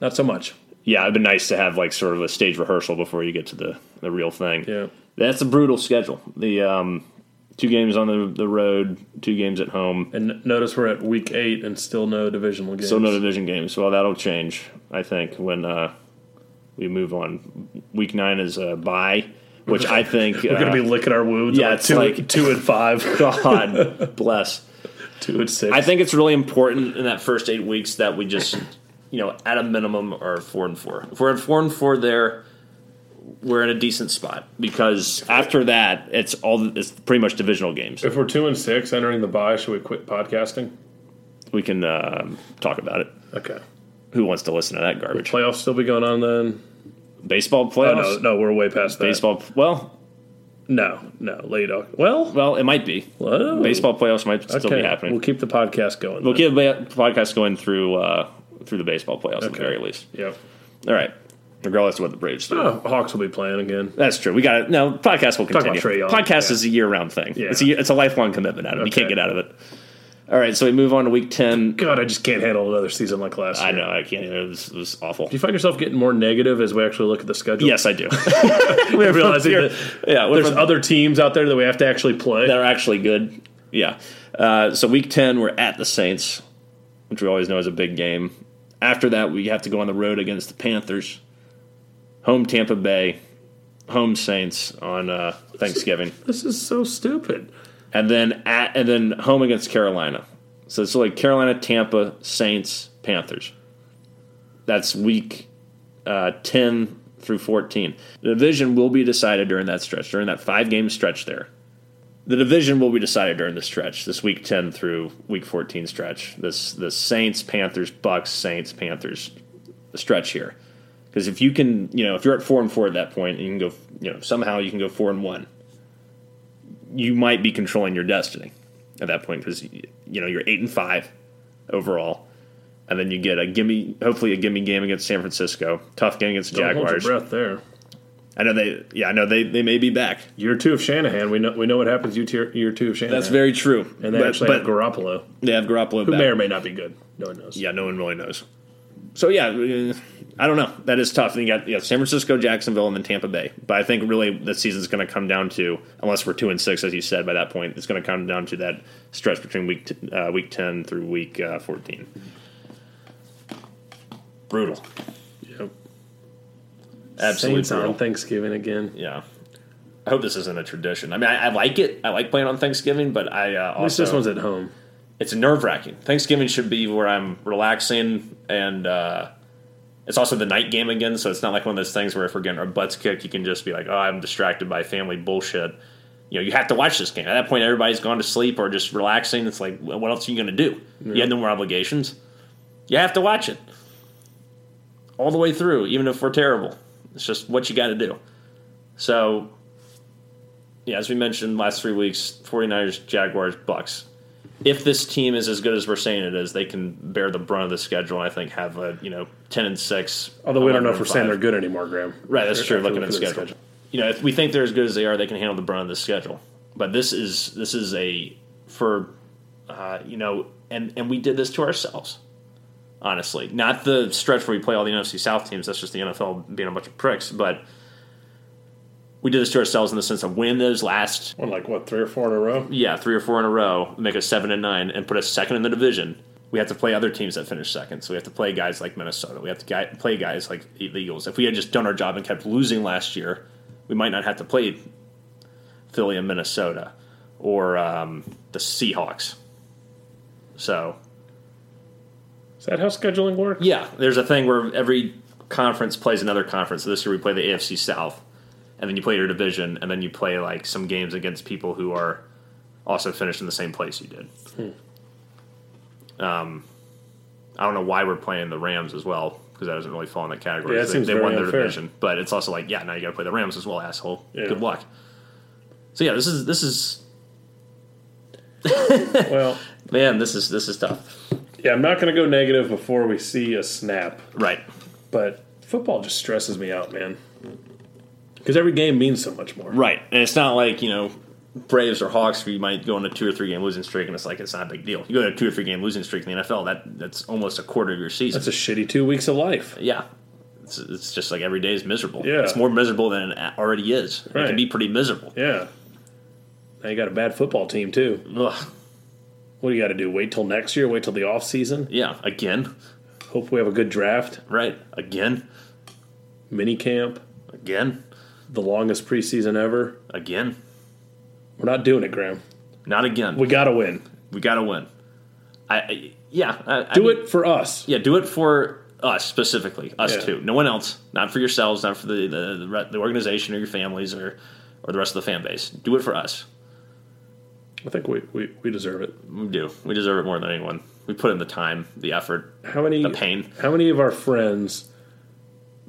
not so much. Yeah, it'd been nice to have like sort of a stage rehearsal before you get to the the real thing. Yeah. That's a brutal schedule. The um, two games on the the road, two games at home. And notice we're at week eight and still no divisional games. Still no division games. Well, that'll change, I think, when uh, we move on. Week nine is a bye, which I think *laughs* We're gonna uh, be licking our wounds. yeah, at it's two, like- two and five, *laughs* God *laughs* bless. two and six. I think it's really important in that first eight weeks that we just, you know, at a minimum are four and four. If we're at four and four there, we're in a decent spot because after that, it's all it's pretty much divisional games. if we're two and six entering the bye, should we quit podcasting? We can um, talk about it. Okay. Who wants to listen to that garbage? Playoffs still be going on then? Baseball Oh, playoffs. no, no, we're way past that. Baseball. Well, No, no, late. Au- Well, well, it might be. whoa. Baseball playoffs might still Okay, be happening. We'll keep the podcast going. We'll then. keep the podcast going through uh, through the baseball playoffs at the very least. Yep. All right, regardless of what the Braves do. Oh, Hawks will be playing again. That's true. We got it. No, podcast will continue. Podcast yeah. is a year round thing. Yeah. It's a it's a lifelong commitment, Adam. You can't get out of it. All right, so we move on to week ten. God, I just can't handle another season like last Year. I know I can't. It was, it was awful. Do you find yourself getting more negative as we actually look at the schedule? Yes, I do. *laughs* *laughs* We're realizing that yeah, there's there's other teams out there that we have to actually play. that are actually good. Yeah. Uh, so week ten, we're at the Saints, which we always know is a big game. After that, we have to go on the road against the Panthers, home Tampa Bay, home Saints on uh, Thanksgiving. This is so stupid. and then at and then home against Carolina. So it's like Carolina, Tampa, Saints, Panthers. That's week uh, ten through fourteen. The division will be decided during that stretch, during that five game stretch there. The division will be decided during the stretch, this week ten through week fourteen stretch. This the Saints, Panthers, Bucs, Saints, Panthers, stretch here. Because if you can, you know, if you're at four and four at that point, and you can go, you know, somehow you can go four and one you might be controlling your destiny at that point because you know you're eight and five overall, and then you get a gimme, hopefully a gimme game against San Francisco, tough game against the Don't hold your Jaguars. breath there. I know they, yeah, I know they, they may be back. Year two of Shanahan, we know we know what happens. You tier, year two of Shanahan. That's very true. And they but, actually but have Garoppolo, they have Garoppolo who back. may or may not be good. No one knows. yeah, no one really knows. So yeah, uh, I don't know. That is tough. And you got you got San Francisco, Jacksonville, and then Tampa Bay. But I think really the season's going to come down to unless we're two and six, as you said. By that point, it's going to come down to that stretch between week t- uh, week ten through week uh, fourteen. Brutal. Absolutely Saints on. Thanksgiving again. Yeah. I hope this isn't a tradition. I mean, I, I like it. I like playing on Thanksgiving, but I uh, At least also this one's at home. it's nerve wracking. Thanksgiving should be where I'm relaxing, and uh, it's also the night game again. So it's not like one of those things where if we're getting our butts kicked, you can just be like, "Oh, I'm distracted by family bullshit." You know, you have to watch this game. At that point, everybody's gone to sleep or just relaxing. It's like, what else are you going to do? You have no more obligations. You have to watch it all the way through, even if we're terrible. It's just what you got to do. So, yeah, as we mentioned last three weeks, 49ers, Jaguars, Bucs if this team is as good as we're saying it is, they can bear the brunt of the schedule. and I think have a you know ten and six. Although we don't know if we're saying they're good anymore, Graham. Right, that's true. Looking at the schedule. you know, if we think they're as good as they are, they can handle the brunt of the schedule. But this is this is a for uh, you know, and and we did this to ourselves. Honestly, not the stretch where we play all the NFC South teams. That's just the NFL being a bunch of pricks. But we did this to ourselves in the sense of win those last Won like what three or four in a row. yeah three or four in a row, make us seven and nine, and put us second in the division. We have to play other teams that finish second. So we have to play guys like Minnesota. We have to guy, play guys like the Eagles. If we had just done our job and kept losing last year, we might not have to play Philly and Minnesota or um, the Seahawks. So Is that how scheduling works? yeah, there's a thing where every conference plays another conference. So this year we play the AFC South, and then you play your division, and then you play like some games against people who are also finished in the same place you did. Um, I don't know why we're playing the Rams as well because that doesn't really fall in that category. Yeah, it they, they won their unfair. division, but it's also like, yeah, now you got to play the Rams as well, asshole. Yeah. Good luck. So yeah, this is this is *laughs* Well, man, this is this is tough. Yeah, I'm not going to go negative before we see a snap, Right. but football just stresses me out, man. Because every game means so much more. Right, and it's not like you know Braves or Hawks where you might go on a two or three game losing streak, and it's like it's not a big deal. You go on a two or three game losing streak in the NFL, that that's almost a quarter of your season. That's a shitty two weeks of life. yeah, it's, it's just like every day is miserable. Yeah. it's more miserable than it already is. It Right. can be pretty miserable. Yeah. Now you got a bad football team too. Ugh. What do you got to do? Wait till next year? Wait till the off season? Yeah, again, Hope we have a good draft, right? Again, mini camp, again, the longest preseason ever. again. We're not doing it, Graham. Not again. We got to win. We got to win. I, I yeah. I, I Do mean- it for us. Yeah, do it for us specifically, us Yeah. too. No one else. Not for yourselves. Not for the the, the, the organization or your families or or the rest of the fan base. Do it for us. I think we, we, we deserve it. We do. We deserve it more than anyone. We put in the time, the effort, How many the pain. How many of our friends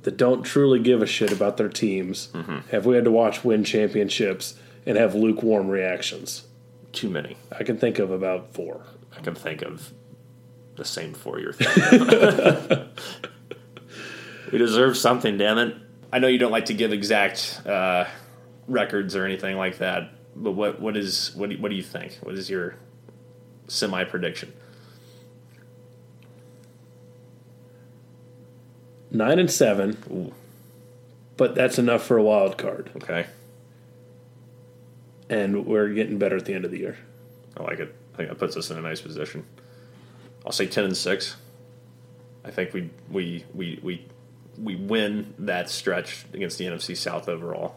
that don't truly give a shit about their teams Mm-hmm. have we had to watch win championships and have lukewarm reactions? Too many. I can think of about four. I can think of the same four year *laughs* thing. we deserve something, damn it. I know you don't like to give exact uh, records or anything like that, but what what is what do, what do you think? What is your semi prediction? Nine and seven, Ooh, but that's enough for a wild card. okay, And we're getting better at the end of the year. I like it. I think that puts us in a nice position. I'll say ten and six. I think we we we we we win that stretch against the NFC South overall.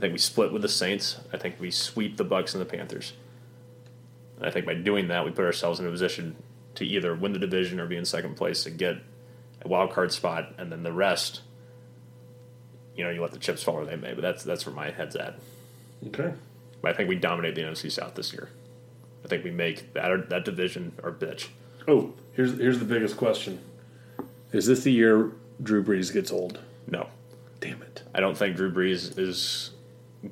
I think we split with the Saints. I think we sweep the Bucs and the Panthers. And I think by doing that, we put ourselves in a position to either win the division or be in second place to get a wild card spot, and then the rest, you know, you let the chips fall where they may. But that's that's where my head's at. Okay. But I think we dominate the NFC South this year. I think we make that that division our bitch. Oh, here's here's the biggest question: Is this the year Drew Brees gets old? No, Damn it! I don't think Drew Brees is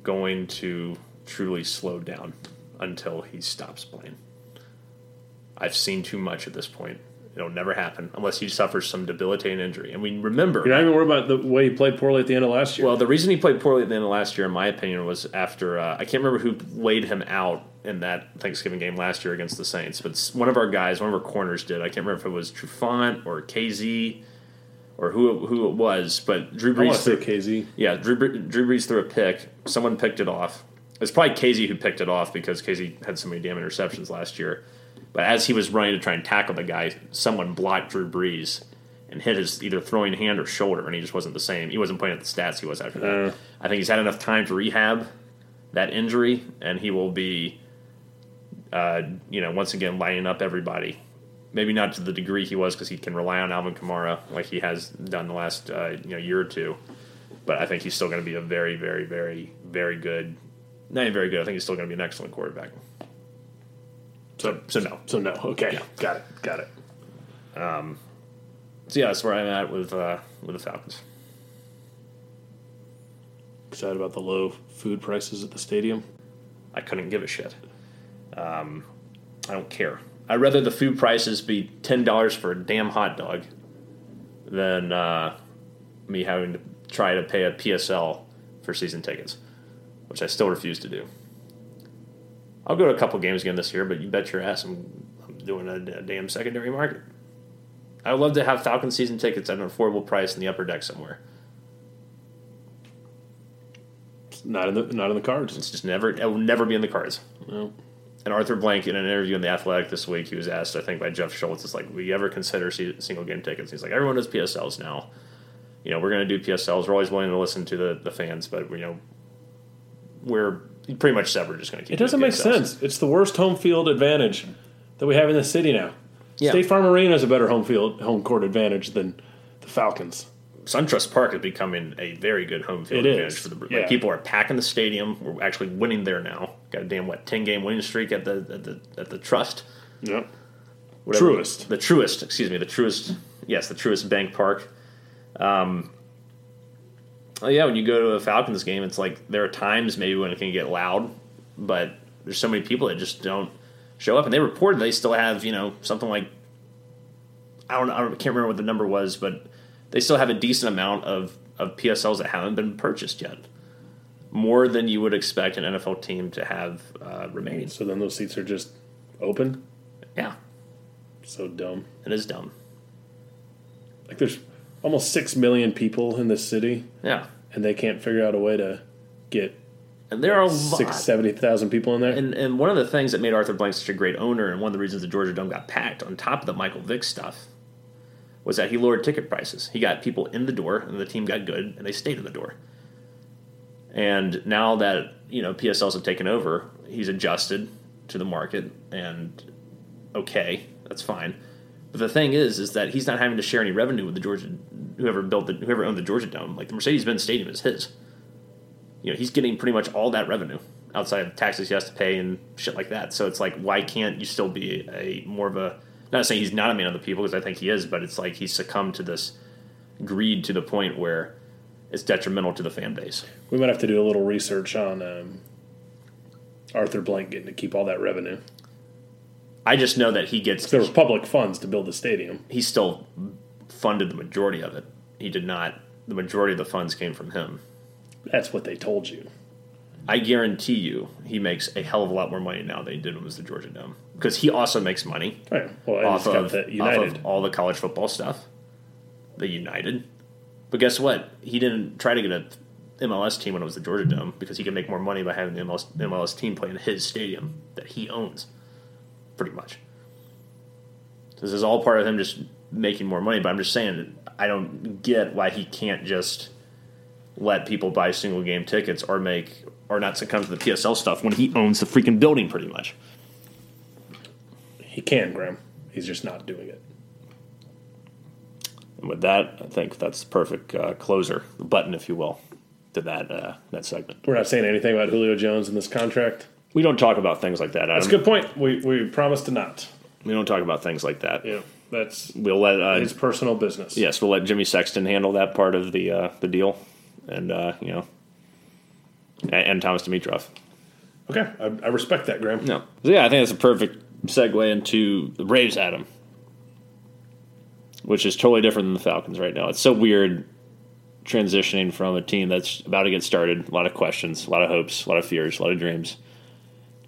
going to truly slow down until he stops playing. I've seen too much at this point. It'll never happen unless he suffers some debilitating injury. And we remember. You're not even worried about the way he played poorly at the end of last year. Well, the reason he played poorly at the end of last year, in my opinion, was after uh, I can't remember who laid him out in that Thanksgiving game last year against the Saints, but one of our guys, one of our corners did. I can't remember if it was Trufant or Kazee or who who it was, but Drew I Brees. to say Kazee. yeah, Drew, Drew Brees threw a pick. Someone picked it off. It's probably Kazee who picked it off because Kazee had so many damn interceptions last year. But as he was running to try and tackle the guy, someone blocked Drew Brees and hit his either throwing hand or shoulder, and he just wasn't the same. He wasn't playing at the stats he was after that. Uh. I think he's had enough time to rehab that injury, and he will be, uh, you know, once again lining up everybody. Maybe not to the degree he was because he can rely on Alvin Kamara like he has done the last uh, you know year or two. But I think he's still going to be a very, very, very, very good. Not even very good. I think he's still going to be an excellent quarterback. So, so no. So no. Okay. Got it. Got it. So yeah, that's where I'm at with uh, with the Falcons. Excited about the low food prices at the stadium. I couldn't give a shit. Um, I don't care. I'd rather the food prices be ten dollars for a damn hot dog than uh, me having to try to pay a PSL for season tickets, which I still refuse to do. I'll go to a couple games again this year, but you bet your ass I'm, I'm doing a, a damn secondary market. I would love to have Falcon season tickets at an affordable price in the upper deck somewhere. Not in the not in the cards. It's just never it will never be in the cards. No. And Arthur Blank, in an interview in the Athletic this week, he was asked, I think, by Jeff Schultz, "Is like, we ever consider se- single game tickets?" He's like, "Everyone does PSLs now. You know, we're going to do PSLs. We're always willing to listen to the, the fans, but you know, we're pretty much said we're just going to keep. It doesn't make PSLs. sense. It's the worst home field advantage that we have in the city now. Yeah. State Farm Arena is a better home field home court advantage than the Falcons. SunTrust Park is becoming a very good home field It advantage is, for the like, yeah. people are packing the stadium. We're actually winning there now. Got a damn what ten game winning streak at the at the at the Trust. Yep. Whatever. Truest. The truest, excuse me, the truest. Yes, the truest bank park. Um, oh yeah, when you go to a Falcons game, it's like there are times maybe when it can get loud, but there's so many people that just don't show up. And they reported they still have you know something like I don't I don't can't remember what the number was, but they still have a decent amount of of PSLs that haven't been purchased yet. More than you would expect an NFL team to have uh, remaining. So then those seats are just open. Yeah, So dumb. it is dumb. Like there's almost six million people in this city, Yeah, and they can't figure out a way to get and there are six, seventy thousand people in there. And and one of the things that made Arthur Blank such a great owner, and one of the reasons the Georgia Dome got packed, on top of the Michael Vick stuff, was that he lowered ticket prices. He got people in the door, and the team got good, and they stayed in the door. And now that you know PSLs have taken over, he's adjusted to the market, and okay, that's fine. But the thing is, is that he's not having to share any revenue with the Georgia, whoever built the, whoever owned the Georgia Dome. Like the Mercedes-Benz Stadium is his you know he's getting pretty much all that revenue outside of taxes he has to pay and shit like that. So it's like, why can't you still be a more of a? Not saying he's not a man of the people because I think he is, but it's like he's succumbed to this greed to the point where it's detrimental to the fan base. we might have to do a little research on um, Arthur Blank getting to keep all that revenue. I just know that he gets There were public funds to build the stadium. he still funded the majority of it. He did not. The majority of the funds came from him. That's what they told you. I guarantee you, he makes a hell of a lot more money now than he did when it was the Georgia Dome because he also makes money Right. Well, off of, off United. of all the college football stuff, the United. But guess what? He didn't try to get a MLS team when it was the Georgia Dome because he could make more money by having the MLS, MLS team play in his stadium that he owns, pretty much. This is all part of him just making more money. But I'm just saying, I don't get why he can't just let people buy single game tickets or make or not succumb to the PSL stuff when he owns the freaking building, pretty much. he can, Graham. He's just not doing it. And with that, I think that's the perfect uh, closer, button, if you will, to that uh, that segment. We're not saying anything about Julio Jones in this contract. We don't talk about things like that. Adam. That's a good point. We we promised to not. We don't talk about things like that. Yeah, that's We'll let uh, his personal business. yes, we'll let Jimmy Sexton handle that part of the uh, the deal, and uh, you know, and, and Thomas Dimitroff. Okay, I, I respect that, Graham. No, so yeah, I think that's a perfect segue into the Braves, Adam, which is totally different than the Falcons right now. It's so weird transitioning from a team that's about to get started, a lot of questions, a lot of hopes, a lot of fears, a lot of dreams,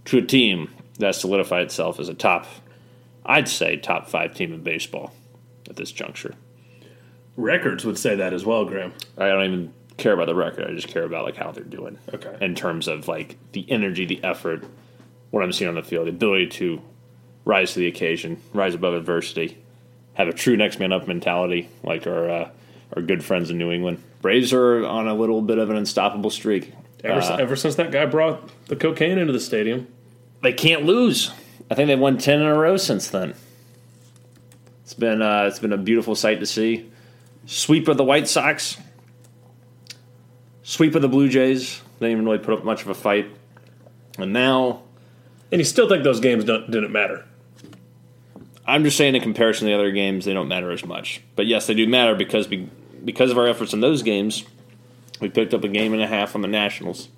to a team that solidified itself as a top, I'd say, top five team in baseball at this juncture. Records would say that as well, Graham. I don't even care about the record. I just care about like how they're doing. Okay. In terms of like the energy, the effort, what I'm seeing on the field, the ability to rise to the occasion, rise above adversity, have a true next man up mentality, like our uh, our good friends in New England. Braves are on a little bit of an unstoppable streak. Ever, Uh, ever since that guy brought the cocaine into the stadium, they can't lose. I think they've won ten in a row since then. It's been uh, it's been a beautiful sight to see. Sweep of the White Sox. Sweep of the Blue Jays. They didn't even really put up much of a fight. And now and you still think those games don't, didn't matter. I'm just saying in comparison to the other games, they don't matter as much. But yes, they do matter because be, because of our efforts in those games, we picked up a game and a half on the Nationals,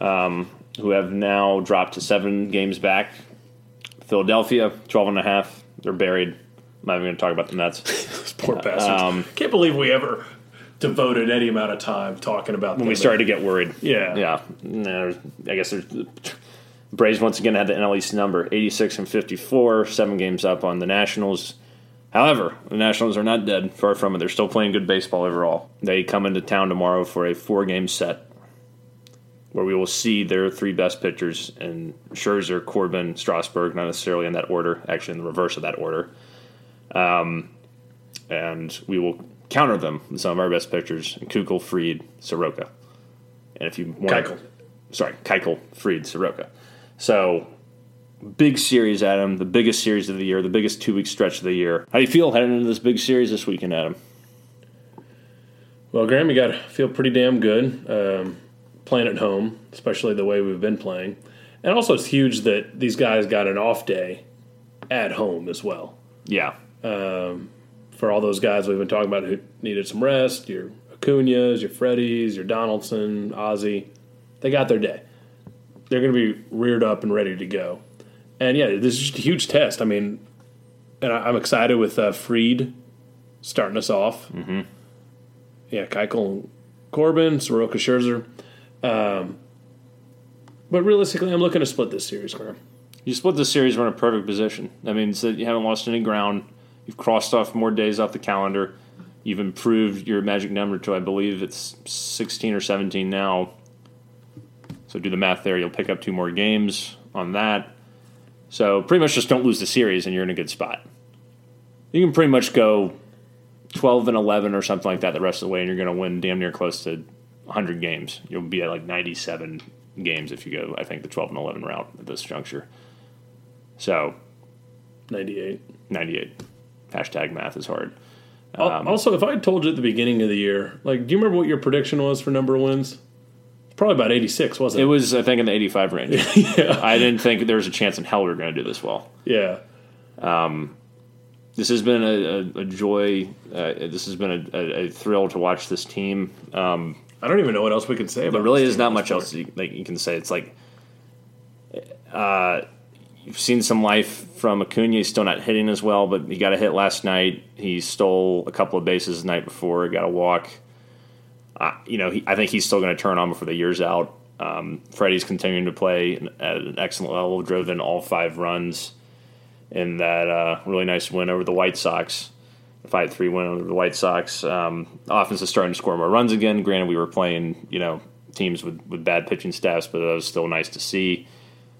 um, who have now dropped to seven games back. Philadelphia, 12 and a half. They're buried. I'm not even going to talk about the Nets. Those *laughs* poor bastards. Um, Can't believe we ever devoted any amount of time talking about them. when we started to get worried. Yeah. Yeah. No, I guess there's. Braves once again had the NL East number 86 and 54, seven games up on the Nationals. However, the Nationals are not dead, far from it. They're still playing good baseball overall. They come into town tomorrow for a four game set where we will see their three best pitchers in Scherzer, Corbin, Strasburg, not necessarily in that order, actually in the reverse of that order. Um, and we will counter them with some of our best pitchers Keuchel, Fried, Soroka. And if you want Keuchel. sorry, Keuchel, Fried, Soroka. So big series, Adam. The biggest series of the year, the biggest two week stretch of the year. How do you feel heading into this big series this weekend, Adam? Well, Graham, you got to feel pretty damn good um, playing at home, especially the way we've been playing. And also, it's huge that these guys got an off day at home as well. Yeah. For all those guys we've been talking about who needed some rest, your Acuna's, your Freddies, your Donaldson, Ozzie, they got their day. They're going to be reared up and ready to go. And yeah, this is just a huge test. I mean, and I, I'm excited with uh, Fried starting us off. Mm-hmm. Yeah, Keuchel, Corbin, Soroka, Scherzer. Um, but realistically, I'm looking to split this series, Graham. You split this series, we're in a perfect position. That means that you haven't lost any ground. You've crossed off more days off the calendar. You've improved your magic number to, I believe, it's 16 or 17 now. So do the math there. You'll pick up two more games on that. So pretty much just don't lose the series, and you're in a good spot. You can pretty much go 12 and 11 or something like that the rest of the way, and you're going to win damn near close to 100 games. You'll be at like 97 games if you go, I think, the 12 and 11 route at this juncture. So 98. 98. Hashtag math is hard. Al- um, also, if I told you at the beginning of the year, like, do you remember what your prediction was for number of wins? Probably about 86, wasn't It it? was, I think, in the 85 range. *laughs* yeah. I didn't think there was a chance in hell we were going to do this well. yeah. This has been a, a, a joy. Uh, this has been a, a, thrill to watch this team. Um, I don't even know what else we can say about There really is not much this else you, like you can say. It's like uh, you've seen some life from Acuna. He's still not hitting as well, but he got a hit last night. He stole a couple of bases the night before. Got a walk. Uh, you know, he, I think he's still going to turn on before the year's out. Um, Freddie's continuing to play at an excellent level. Drove in all five runs in that uh, really nice win over the White Sox. The Five three win over the White Sox. Um, offense is starting to score more runs again. Granted, we were playing you know teams with, with bad pitching staffs, but that was still nice to see.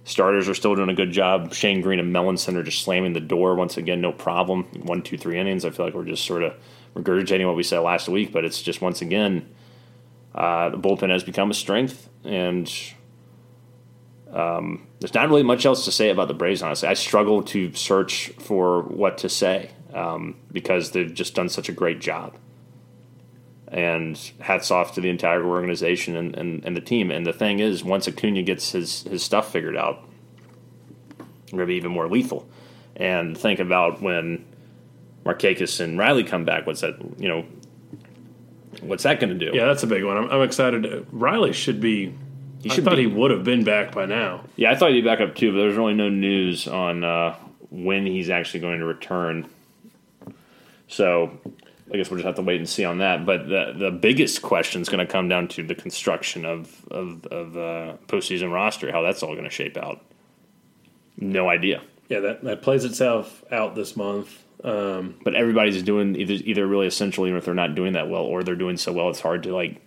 Starters are still doing a good job. Shane Greene and Melancon are just slamming the door once again, no problem. One, two, three innings. I feel like we're just sort of regurgitating what we said last week, but it's just once again uh, the bullpen has become a strength, and um, there's not really much else to say about the Braves. Honestly, I struggle to search for what to say um, because they've just done such a great job. And hats off to the entire organization and, and, and the team. And the thing is, once Acuna gets his, his stuff figured out, we're going to be even more lethal. And think about when Markakis and Riley come back. What's that? You know, what's that going to do? Yeah, that's a big one. I'm, I'm excited. Riley should be. He I should thought be- he would have been back by now. Yeah, I thought he'd be back up too, but there's really no news on uh, when he's actually going to return. So I guess we'll just have to wait and see on that. But the the biggest question is going to come down to the construction of of, of uh, postseason roster, how that's all going to shape out. No idea. Yeah, that, that plays itself out this month. Um, But everybody's doing either either really essential, even if they're not doing that well, or they're doing so well it's hard to like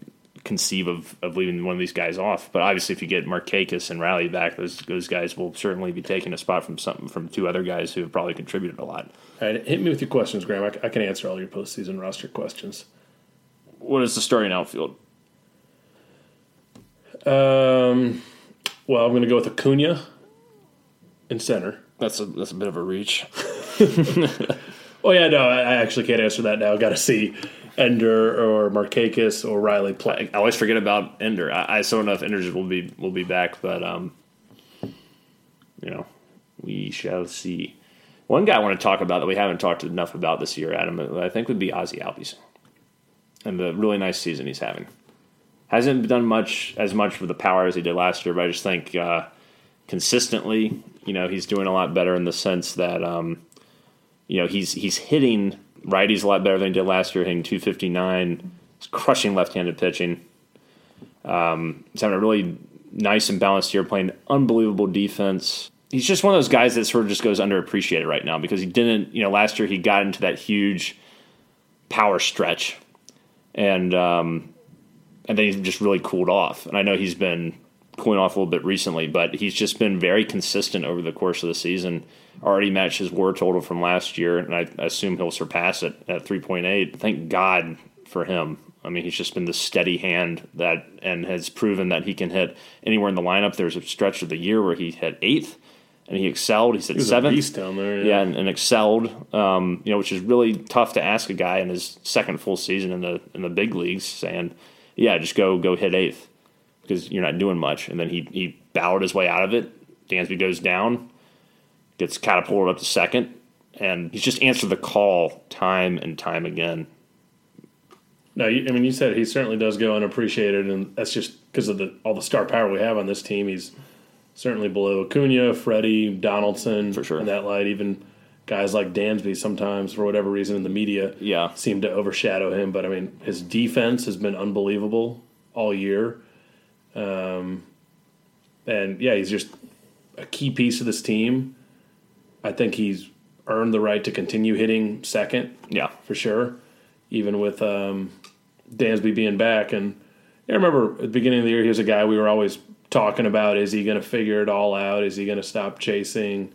conceive of, of leaving one of these guys off. But obviously, if you get Markakis and Riley back, those those guys will certainly be taking a spot from some from two other guys who have probably contributed a lot. all right, hit me with your questions, Graham. I can answer all your postseason roster questions. What is the starting outfield? Um, well, I'm going to go with Acuna in center. That's a that's a bit of a reach. *laughs* *laughs* Oh yeah, no, I, actually can't answer that now. Got to see Ender or Markakis or Riley play. I always forget about Ender. I, I still don't know if Ender will be will be back, but um, you know, we shall see. One guy I want to talk about that we haven't talked enough about this year, Adam, I think would be Ozzie Albies, and the really nice season he's having. Hasn't done much as much with the power as he did last year, but I just think uh, consistently, you know, he's doing a lot better in the sense that um, you know he's he's hitting righties a lot better than he did last year, hitting 259. He's crushing left-handed pitching. Um, he's having a really nice and balanced year, playing unbelievable defense. He's just one of those guys that sort of just goes underappreciated right now because he didn't, you know, last year he got into that huge power stretch, and um, and then he just really cooled off. And I know he's been cooling off a little bit recently, but he's just been very consistent over the course of the season. Already matched his WAR total from last year, and I assume he'll surpass it at 3.8. Thank God for him. I mean, he's just been the steady hand that and has proven that he can hit anywhere in the lineup. There's a stretch of the year where he hit eighth and he excelled. He's at He seventh. a beast down there. Yeah, and, and excelled. Um, you know, which is really tough to ask a guy in his second full season in the in the big leagues saying, "Yeah, just go go hit eighth because you're not doing much." And then he he bowed his way out of it. Dansby goes down, gets catapulted up to second, and he's just answered the call time and time again. No, you, I mean you said he certainly does go unappreciated, and that's just because of the all the star power we have on this team. He's certainly below Acuna, Freddie, Donaldson, For sure. in that light. Even guys like Dansby sometimes, for whatever reason, in the media, Yeah. seem to overshadow him. But I mean, his defense has been unbelievable all year, um, and yeah, he's just a key piece of this team. I think he's earned the right to continue hitting second Yeah, for sure, even with um, Dansby being back. And I remember at the beginning of the year, he was a guy we were always talking about. Is he going to figure it all out? Is he going to stop chasing?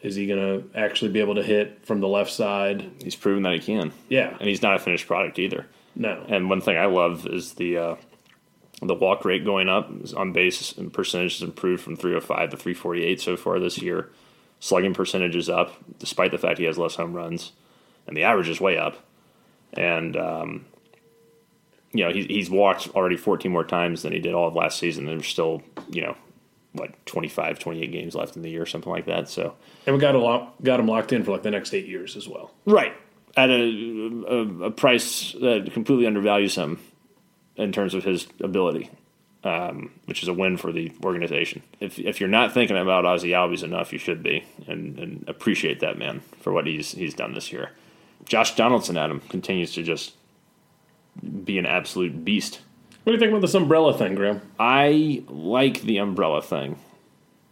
Is he going to actually be able to hit from the left side? he's proven that he can, Yeah, and he's not a finished product either. no. And one thing I love is the uh, the walk rate going up on base and percentage has improved from 305 to 348 so far this year. Slugging percentage is up despite the fact he has less home runs, and the average is way up. And um, you know he, he's walked already 14 more times than he did all of last season. There's still you know what 25, 28 games left in the year, something like that. So And we got a lot, got him locked in for like the next eight years as well. Right. At a, a, a price that completely undervalues him in terms of his ability, um, which is a win for the organization. If, if you're not thinking about Ozzie Albies enough, you should be, and, and appreciate that man for what he's he's done this year. Josh Donaldson, Adam, continues to just be an absolute beast. What do you think about this umbrella thing, Graham? I like the umbrella thing.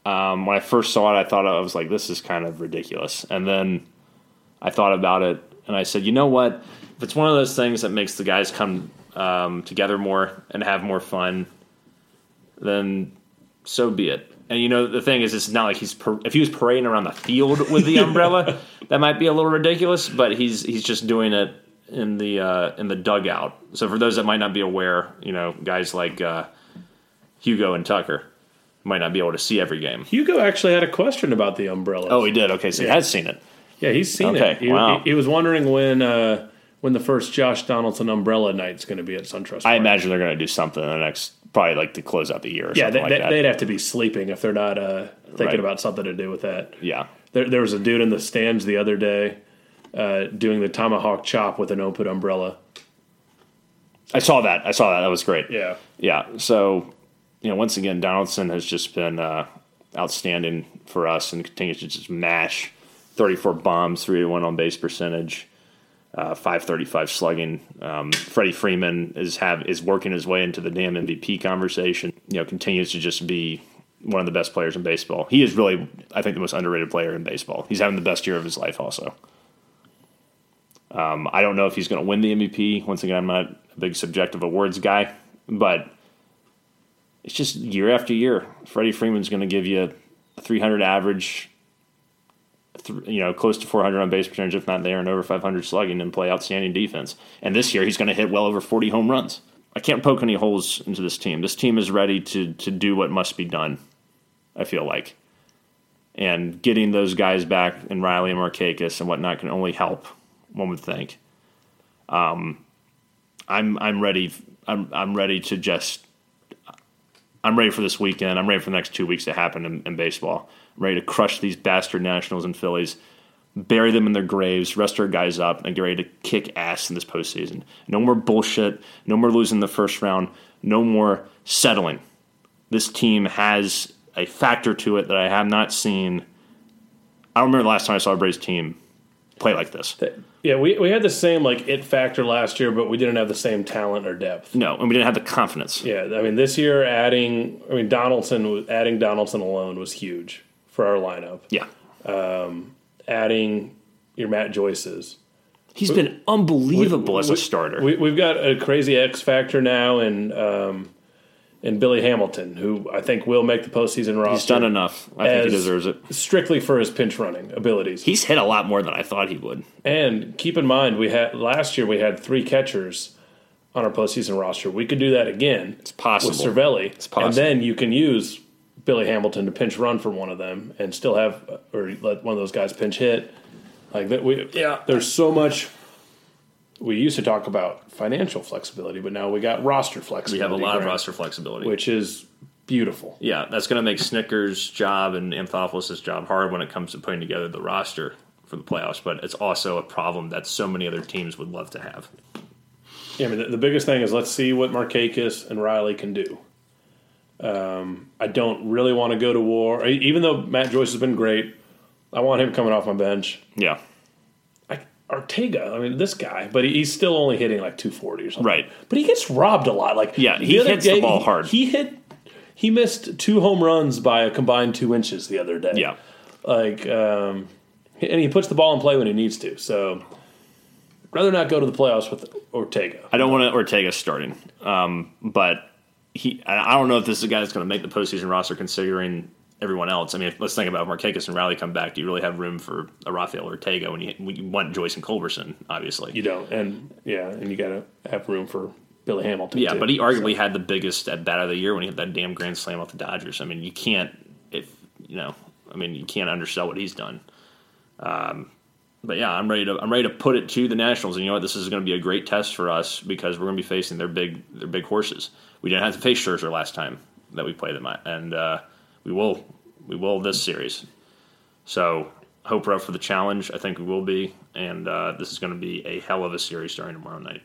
Um, when I first saw it, I thought I was like, "This is kind of ridiculous," and then I thought about it, and I said, "You know what? If it's one of those things that makes the guys come um, together more and have more fun, then so be it." And you know, the thing is, it's not like he's par- if he was parading around the field with the *laughs* umbrella, that might be a little ridiculous. But he's he's just doing it in the uh, in the dugout. So for those that might not be aware, you know, guys like uh, Hugo and Tucker might not be able to see every game. Hugo actually had a question about the umbrella. Oh, he did. Okay, so he has seen it. yeah, he's seen Okay, it. He, wow. he, he was wondering when uh, when the first Josh Donaldson umbrella night's going to be at SunTrust. I imagine they're going to do something in the next, probably like to close out the year or Yeah, something they, like that. would have to be sleeping if they're not uh, thinking Right. about something to do with that. yeah, There, there was a dude in the stands the other day uh, doing the tomahawk chop with an open umbrella. I saw that. I saw that. That was great. Yeah, Yeah. So, you know, once again, Donaldson has just been uh, outstanding for us and continues to just mash 34 bombs, 3 to 1 on base percentage, uh, 535 slugging. Um, Freddie Freeman is have is working his way into the damn MVP conversation. You know, continues to just be one of the best players in baseball. He is really, I think, the most underrated player in baseball. He's having the best year of his life, also. Um, I don't know if he's going to win the MVP. Once again, I'm not a big subjective awards guy, but it's just year after year. Freddie Freeman's going to give you a 300 average, you know, close to 400 on base percentage, if not there, and over 500 slugging, and play outstanding defense. And this year, he's going to hit well over 40 home runs. I can't poke any holes into this team. This team is ready to to do what must be done. I feel like, and getting those guys back and Riley and Markakis and whatnot can only help. One would think. Um, I'm I'm ready. I'm I'm ready to just I'm ready for this weekend. I'm ready for the next two weeks to happen in, in baseball. Ready to crush these bastard Nationals and Phillies, bury them in their graves, rest our guys up, and get ready to kick ass in this postseason. No more bullshit. No more losing the first round. No more settling. This team has a factor to it that I have not seen. I don't remember the last time I saw a Braves team play like this. yeah. We we had the same like it factor last year, but we didn't have the same talent or depth. No, and we didn't have the confidence. Yeah, I mean this year adding, I mean Donaldson was adding Donaldson alone was huge for our lineup. Yeah. Adding your Matt Joyce's. He's been unbelievable as a we- starter. We, we've got a crazy X factor now, and um, and Billy Hamilton, who I think will make the postseason roster. He's done enough. I think he deserves it. strictly for his pinch running abilities. He's hit a lot more than I thought he would. And keep in mind, we had last year we had three catchers on our postseason roster. We could do that again. It's possible. with Cervelli, It's possible. and then you can use Billy Hamilton to pinch run for one of them, and still have or let one of those guys pinch hit. Like that, we Yeah. There's so much. We used to talk about financial flexibility, but now we got roster flexibility. We have a lot of roster flexibility. which is beautiful. yeah, that's going to make Snitker's job and Anthopoulos' job hard when it comes to putting together the roster for the playoffs. But it's also a problem that so many other teams would love to have. Yeah, I mean, the, the biggest thing is let's see what Markakis and Riley can do. Um, I don't really want to go to war, even though Matt Joyce has been great. I want him coming off my bench. Yeah, I, Ortega, I mean, this guy, but he, he's still only hitting like 240 or something. Right. But he gets robbed a lot. Like, Yeah, he other hits the ball he- hard. He hit. He missed two home runs by a combined two inches the other day. yeah. like, um, and he puts the ball in play when he needs to. So, rather not go to the playoffs with Ortega. I don't want to Ortega starting, um, but he. I don't know if this is a guy that's going to make the postseason roster considering everyone else. I mean, let's think about Markakis and Riley come back. Do you really have room for a Rafael Ortega when you, when you want Joyce and Culberson? Obviously, You don't, and yeah, and you got to have room for Billy Hamilton. Yeah, too. but he arguably had the biggest at bat of the year when he hit that damn grand slam off the Dodgers. I mean, you can't if you know. I mean, you can't undersell what he's done. Um, but yeah, I'm ready to I'm ready to put it to the Nationals. And you know what? This is going to be a great test for us because we're going to be facing their big their big horses. We didn't have to face Scherzer last time that we played them, and uh, we will we will this series. So hope we're up for the challenge. I think we will be, and uh, this is going to be a hell of a series starting tomorrow night.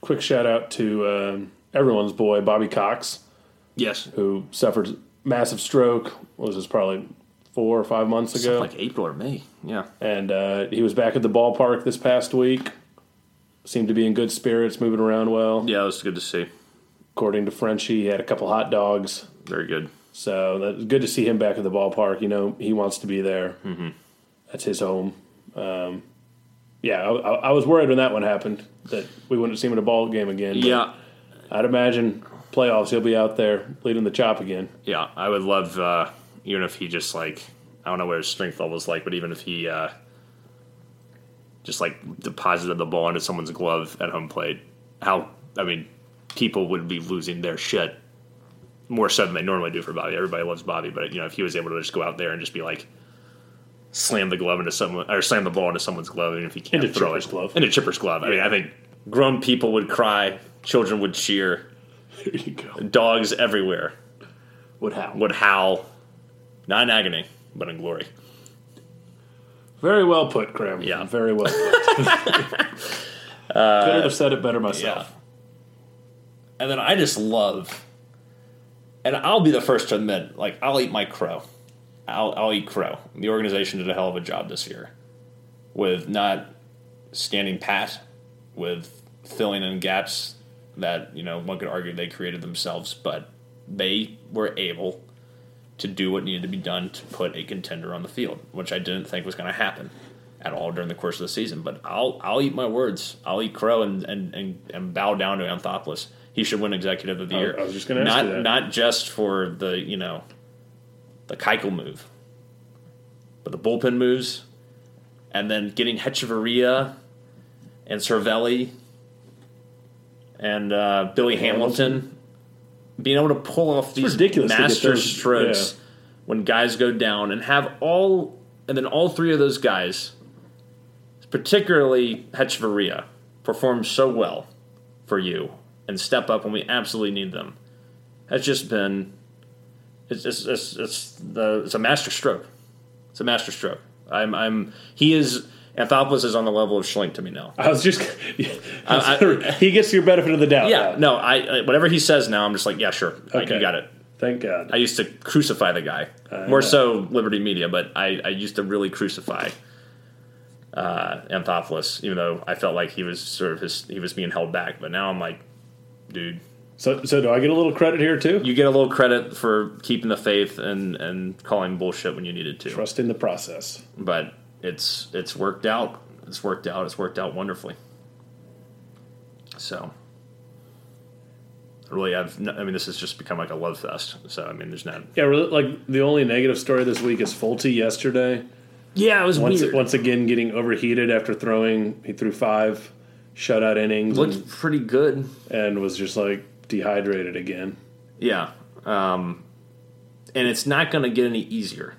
quick shout out to um, everyone's boy Bobby Cox, Yes, who suffered massive stroke. What was this probably four or five months ago? like April or May. Yeah. and uh, he was back at the ballpark this past week. Seemed to be in good spirits, moving around well. Yeah, it was good to see. According to Frenchie, he had a couple hot dogs. Very good. So that's good to see him back at the ballpark. You know, he wants to be there. Mm-hmm. That's his home. Um, yeah, I, I, I was worried when that one happened that we wouldn't see him at a ball game again. Yeah, I'd imagine playoffs he'll be out there leading the chop again. yeah. I would love uh, even if he just like I don't know what his strength level is like, but even if he uh, just like deposited the ball into someone's glove at home plate, how I mean, people would be losing their shit more so than they normally do for Bobby. Everybody loves Bobby, but you know if he was able to just go out there and just be like. Slam the glove into someone, or slam the ball into someone's glove, and if he can't Into throw it glove. into Chipper's glove. I mean, I think grown people would cry, children would cheer, *laughs* There you go. dogs everywhere Would how? would howl, not in agony, but in glory. Very well put, Graham. Yeah. Very well put. *laughs* *laughs* Couldn't uh, have said it better myself. And then I just love, and I'll be the first to admit, like, I'll eat my crow. I'll, I'll eat crow. The organization did a hell of a job this year with not standing pat, with filling in gaps that, you know, one could argue they created themselves, but they were able to do what needed to be done to put a contender on the field, which I didn't think was going to happen at all during the course of the season. But I'll I'll eat my words. I'll eat crow and and, and, and bow down to Anthopoulos. He should win executive of the I- year. I was just gonna ask not you that. not just for the you know the Keuchel move, but the bullpen moves, and then getting Hechavarria and Cervelli and uh, Billy Hamilton. Being able to pull off these to get master strokes yeah. when guys go down and have all and then all three of those guys, particularly Hechavarria, perform so well for you and step up when we absolutely need them. Has just been it's it's it's, it's the it's a master stroke. It's a master stroke. I'm I'm he is Anthopoulos is on the level of Schlink to me now. I was just. *laughs* I- he gets your benefit of the doubt. Yeah, no, I, I whatever he says now, I'm just like, yeah, sure, Okay. you got it. Thank God. I used to crucify the guy. I More so Liberty Media, but I, I used to really crucify uh, Anthopoulos, even though I felt like he was sort of his he was being held back. But now I'm like, dude, so, so do I get a little credit here too? you get a little credit for keeping the faith and, and calling bullshit when you needed to. Trust in the process. But it's it's worked out. It's worked out. It's worked out wonderfully. So really I've No, I mean, this has just become like a love fest. So I mean, there's not. Yeah, really, like the only negative story this week is Folty yesterday. Yeah, it was Once, weird. once again, getting overheated after throwing. He threw five shutout innings and, pretty good. and was just like dehydrated again. Yeah. Um, and it's not going to get any easier.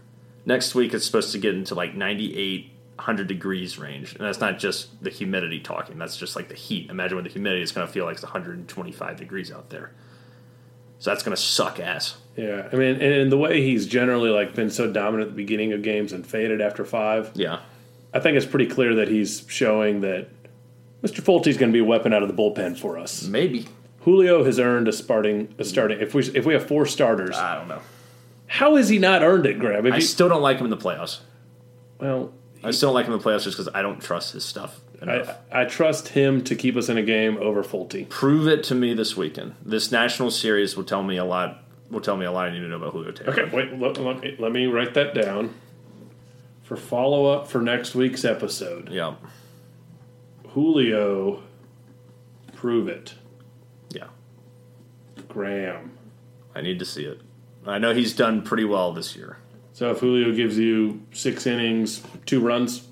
Next week, it's supposed to get into like 98, 100 degrees range. And that's not just the humidity talking, that's just like the heat. Imagine with the humidity, it's going to feel like it's 125 degrees out there. So that's going to suck ass. Yeah, I mean, and the way he's generally like been so dominant at the beginning of games and faded after five, Yeah. I think it's pretty clear that he's showing that Mr. Folty's going to be a weapon out of the bullpen for us. Maybe. Julio has earned a starting a starting. If we if we have four starters, I don't know. How has he not earned it, Graham? If I he- still don't like him in the playoffs. well, I still don't like him in the playoffs just because I don't trust his stuff enough. I, I trust him to keep us in a game over Folty. Prove it to me this weekend. This national series will tell me a lot. Will tell me a lot I need to know about Julio Teheran. Okay, wait. Let, let, me, let me write that down for follow up for next week's episode. Yeah. Julio, prove it, Yeah. Graham. I need to see it. I know he's done pretty well this year. So if Julio gives you six innings, two runs,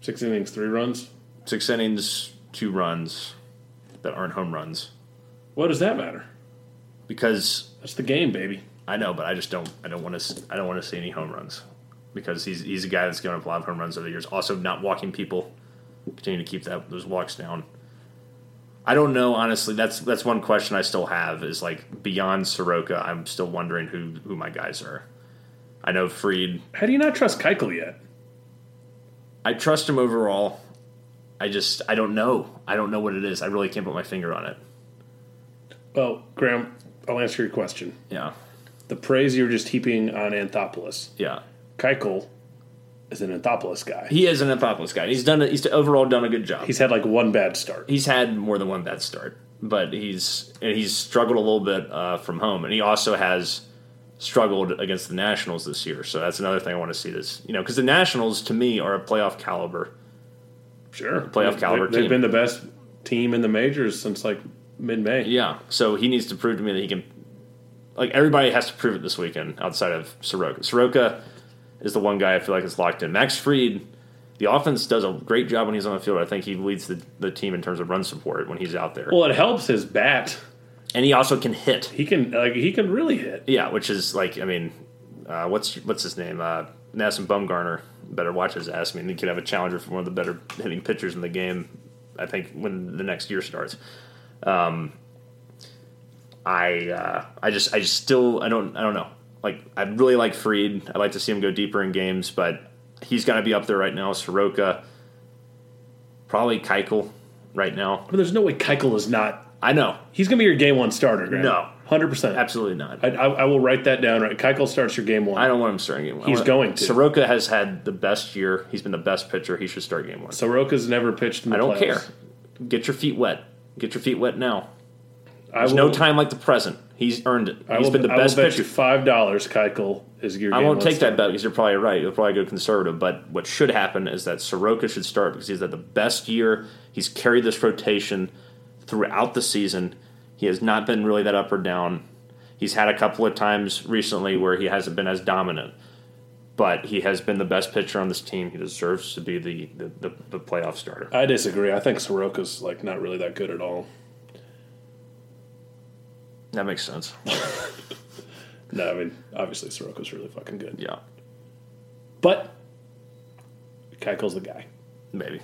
six innings, three runs, Six innings, two runs that aren't home runs. what does that matter? Because That's the game, baby. I know, but I just don't. I don't want to. I don't want to see any home runs because he's he's a guy that's given up a lot of home runs over the years. Also, not walking people, continue to keep that those walks down. I don't know honestly. That's that's one question I still have is like beyond Soroka. I'm still wondering who who my guys are. I know Fried. How do you not trust Keuchel yet? I trust him overall. I just I don't know. I don't know what it is. I really can't put my finger on it. Well, Graham, I'll answer your question. Yeah, The praise you're just heaping on Anthopoulos. yeah. Keuchel is an Anthopoulos guy. He is an Anthopoulos guy. He's done. A, He's overall done a good job. He's had like one bad start. he's had more than one bad start, but he's and he's struggled a little bit uh, from home, and he also has struggled against the Nationals this year. So that's another thing I want to see. This you know because the Nationals to me are a playoff caliber. Sure. Playoff They- caliber They've team. been the best team in the majors since like mid May. Yeah, so he needs to prove to me that he can. Like everybody has to prove it this weekend outside of Soroka. Soroka is the one guy I feel like is locked in. Max Fried, the offense does a great job when he's on the field. I think he leads the, the team in terms of run support when he's out there, Well, it helps his bat. and he also can hit. He can like he can really hit. Yeah, which is like, I mean, uh, what's what's his name? Uh, Madison Bumgarner. Better watch his ass. I mean, he could have a challenger for one of the better hitting pitchers in the game. I think when the next year starts. Um, I uh, I just I just still I don't I don't know. Like I really like Fried. I'd like to see him go deeper in games, but he's got to be up there right now. Soroka, probably Keuchel right now. But there's no way Keuchel is not. I know, He's gonna be your game one starter. Graham. No. hundred percent. absolutely not. I, I, I will write that down. Right, Keuchel starts your game one. I don't want him starting game one. He's going to. Soroka has had the best year. He's been the best pitcher. He should start game one. Soroka's never pitched in the I don't playoffs. care. Get your feet wet. Get your feet wet now. There's will, no time like the present. He's earned it. He's will, been the I best bet pitcher. you five dollars. Keuchel is your. I won't take that bet because you're probably right. You'll probably go conservative. But what should happen is that Soroka should start because he's had the best year. He's carried this rotation throughout the season. He has not been really that up or down. He's had a couple of times recently where he hasn't been as dominant, but he has been the best pitcher on this team. He deserves to be the, the, the, the playoff starter. I disagree. I think Soroka's like not really that good at all. That makes sense. *laughs* No, I mean obviously Soroka's really fucking good, Yeah, but Keuchel's the guy. maybe.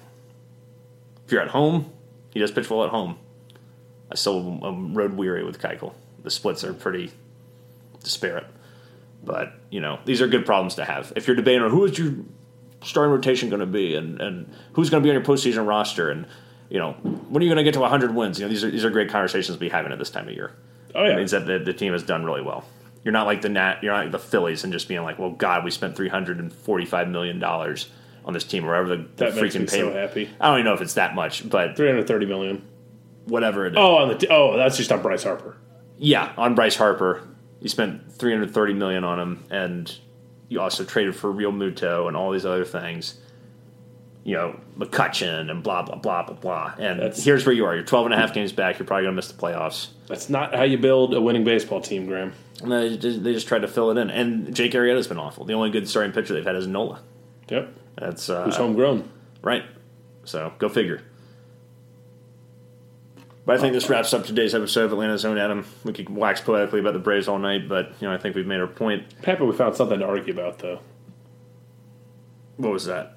If you're at home, he does pitch well at home. I still am road weary with Keuchel. The splits are pretty disparate. But, you know, these are good problems to have. If you're debating on who is your starting rotation going to be and, and who's going to be on your postseason roster and, you know, when are you going to get to 100 wins? You know, these are, these are great conversations to be having at this time of year. Oh yeah, It means that the, the team has done really well. You're not like the Nat, you're not like the Phillies and just being like, well, God, we spent 345 million dollars on this team, or whatever the, the That makes freaking me pay. so happy. I don't even know if it's that much, but three hundred thirty million. whatever it is. Oh, on the t- oh, that's just on Bryce Harper. Yeah, on Bryce Harper, you spent 330 million on him, and you also traded for Realmuto and all these other things. You know, McCutcheon and blah, blah, blah, blah, blah. And That's- here's where you are. You're 12 and a half games back. You're probably going to miss the playoffs. That's not how you build a winning baseball team, Graham. And they just, they just tried to fill it in. And Jake Arrieta's been awful. The only good starting pitcher they've had is Nola. Yep. That's uh, Who's homegrown? right. So go figure. But I think this wraps up today's episode of Atlanta's Own Adam. We could wax poetically about the Braves all night, but you know I think we've made our point. Happy we found something to argue about, though. What was that?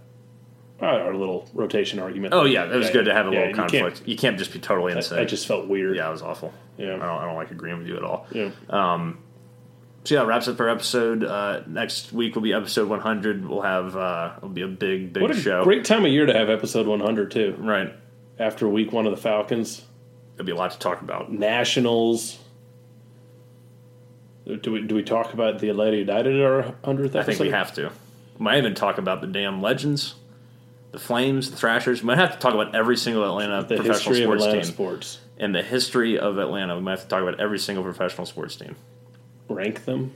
Uh, our little rotation argument. Oh yeah, it was good to have a yeah, little you conflict. can't- You can't, just be totally insane. I just felt weird. yeah, it was awful. Yeah. I don't, I don't like agreeing with you at all. Yeah. So yeah, wraps up our episode. Uh, next week will be episode 100. We'll have uh, it'll be a big, big what a show. great time of year to have episode 100 too. right. After week one of the Falcons, There'll be a lot to talk about. Nationals. Do we do we talk about the Atlanta United at our hundredth? I think we have to. Might even talk about the damn legends, the Flames, the Thrashers. We might have to talk about every single Atlanta the professional sports Atlanta team sports. and the history of Atlanta. We might have to talk about every single professional sports team. Rank them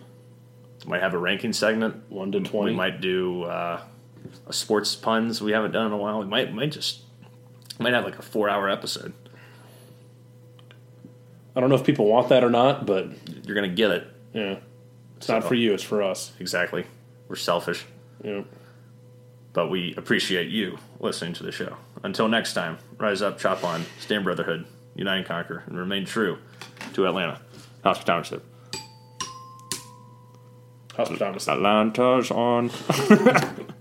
We might have a ranking segment. one to twenty. We might do uh, a sports puns we haven't done in a while. We might might just might have like a four hour episode. I don't know if people want that or not, but You're gonna get it yeah, it's not for you. It's for us. exactly. We're selfish, Yeah. But we appreciate you listening to the show. Until next time, rise up, chop on, stand brotherhood, unite and conquer, and remain true to Atlanta. Hospitality. Hospitality. Atlanta's on. *laughs*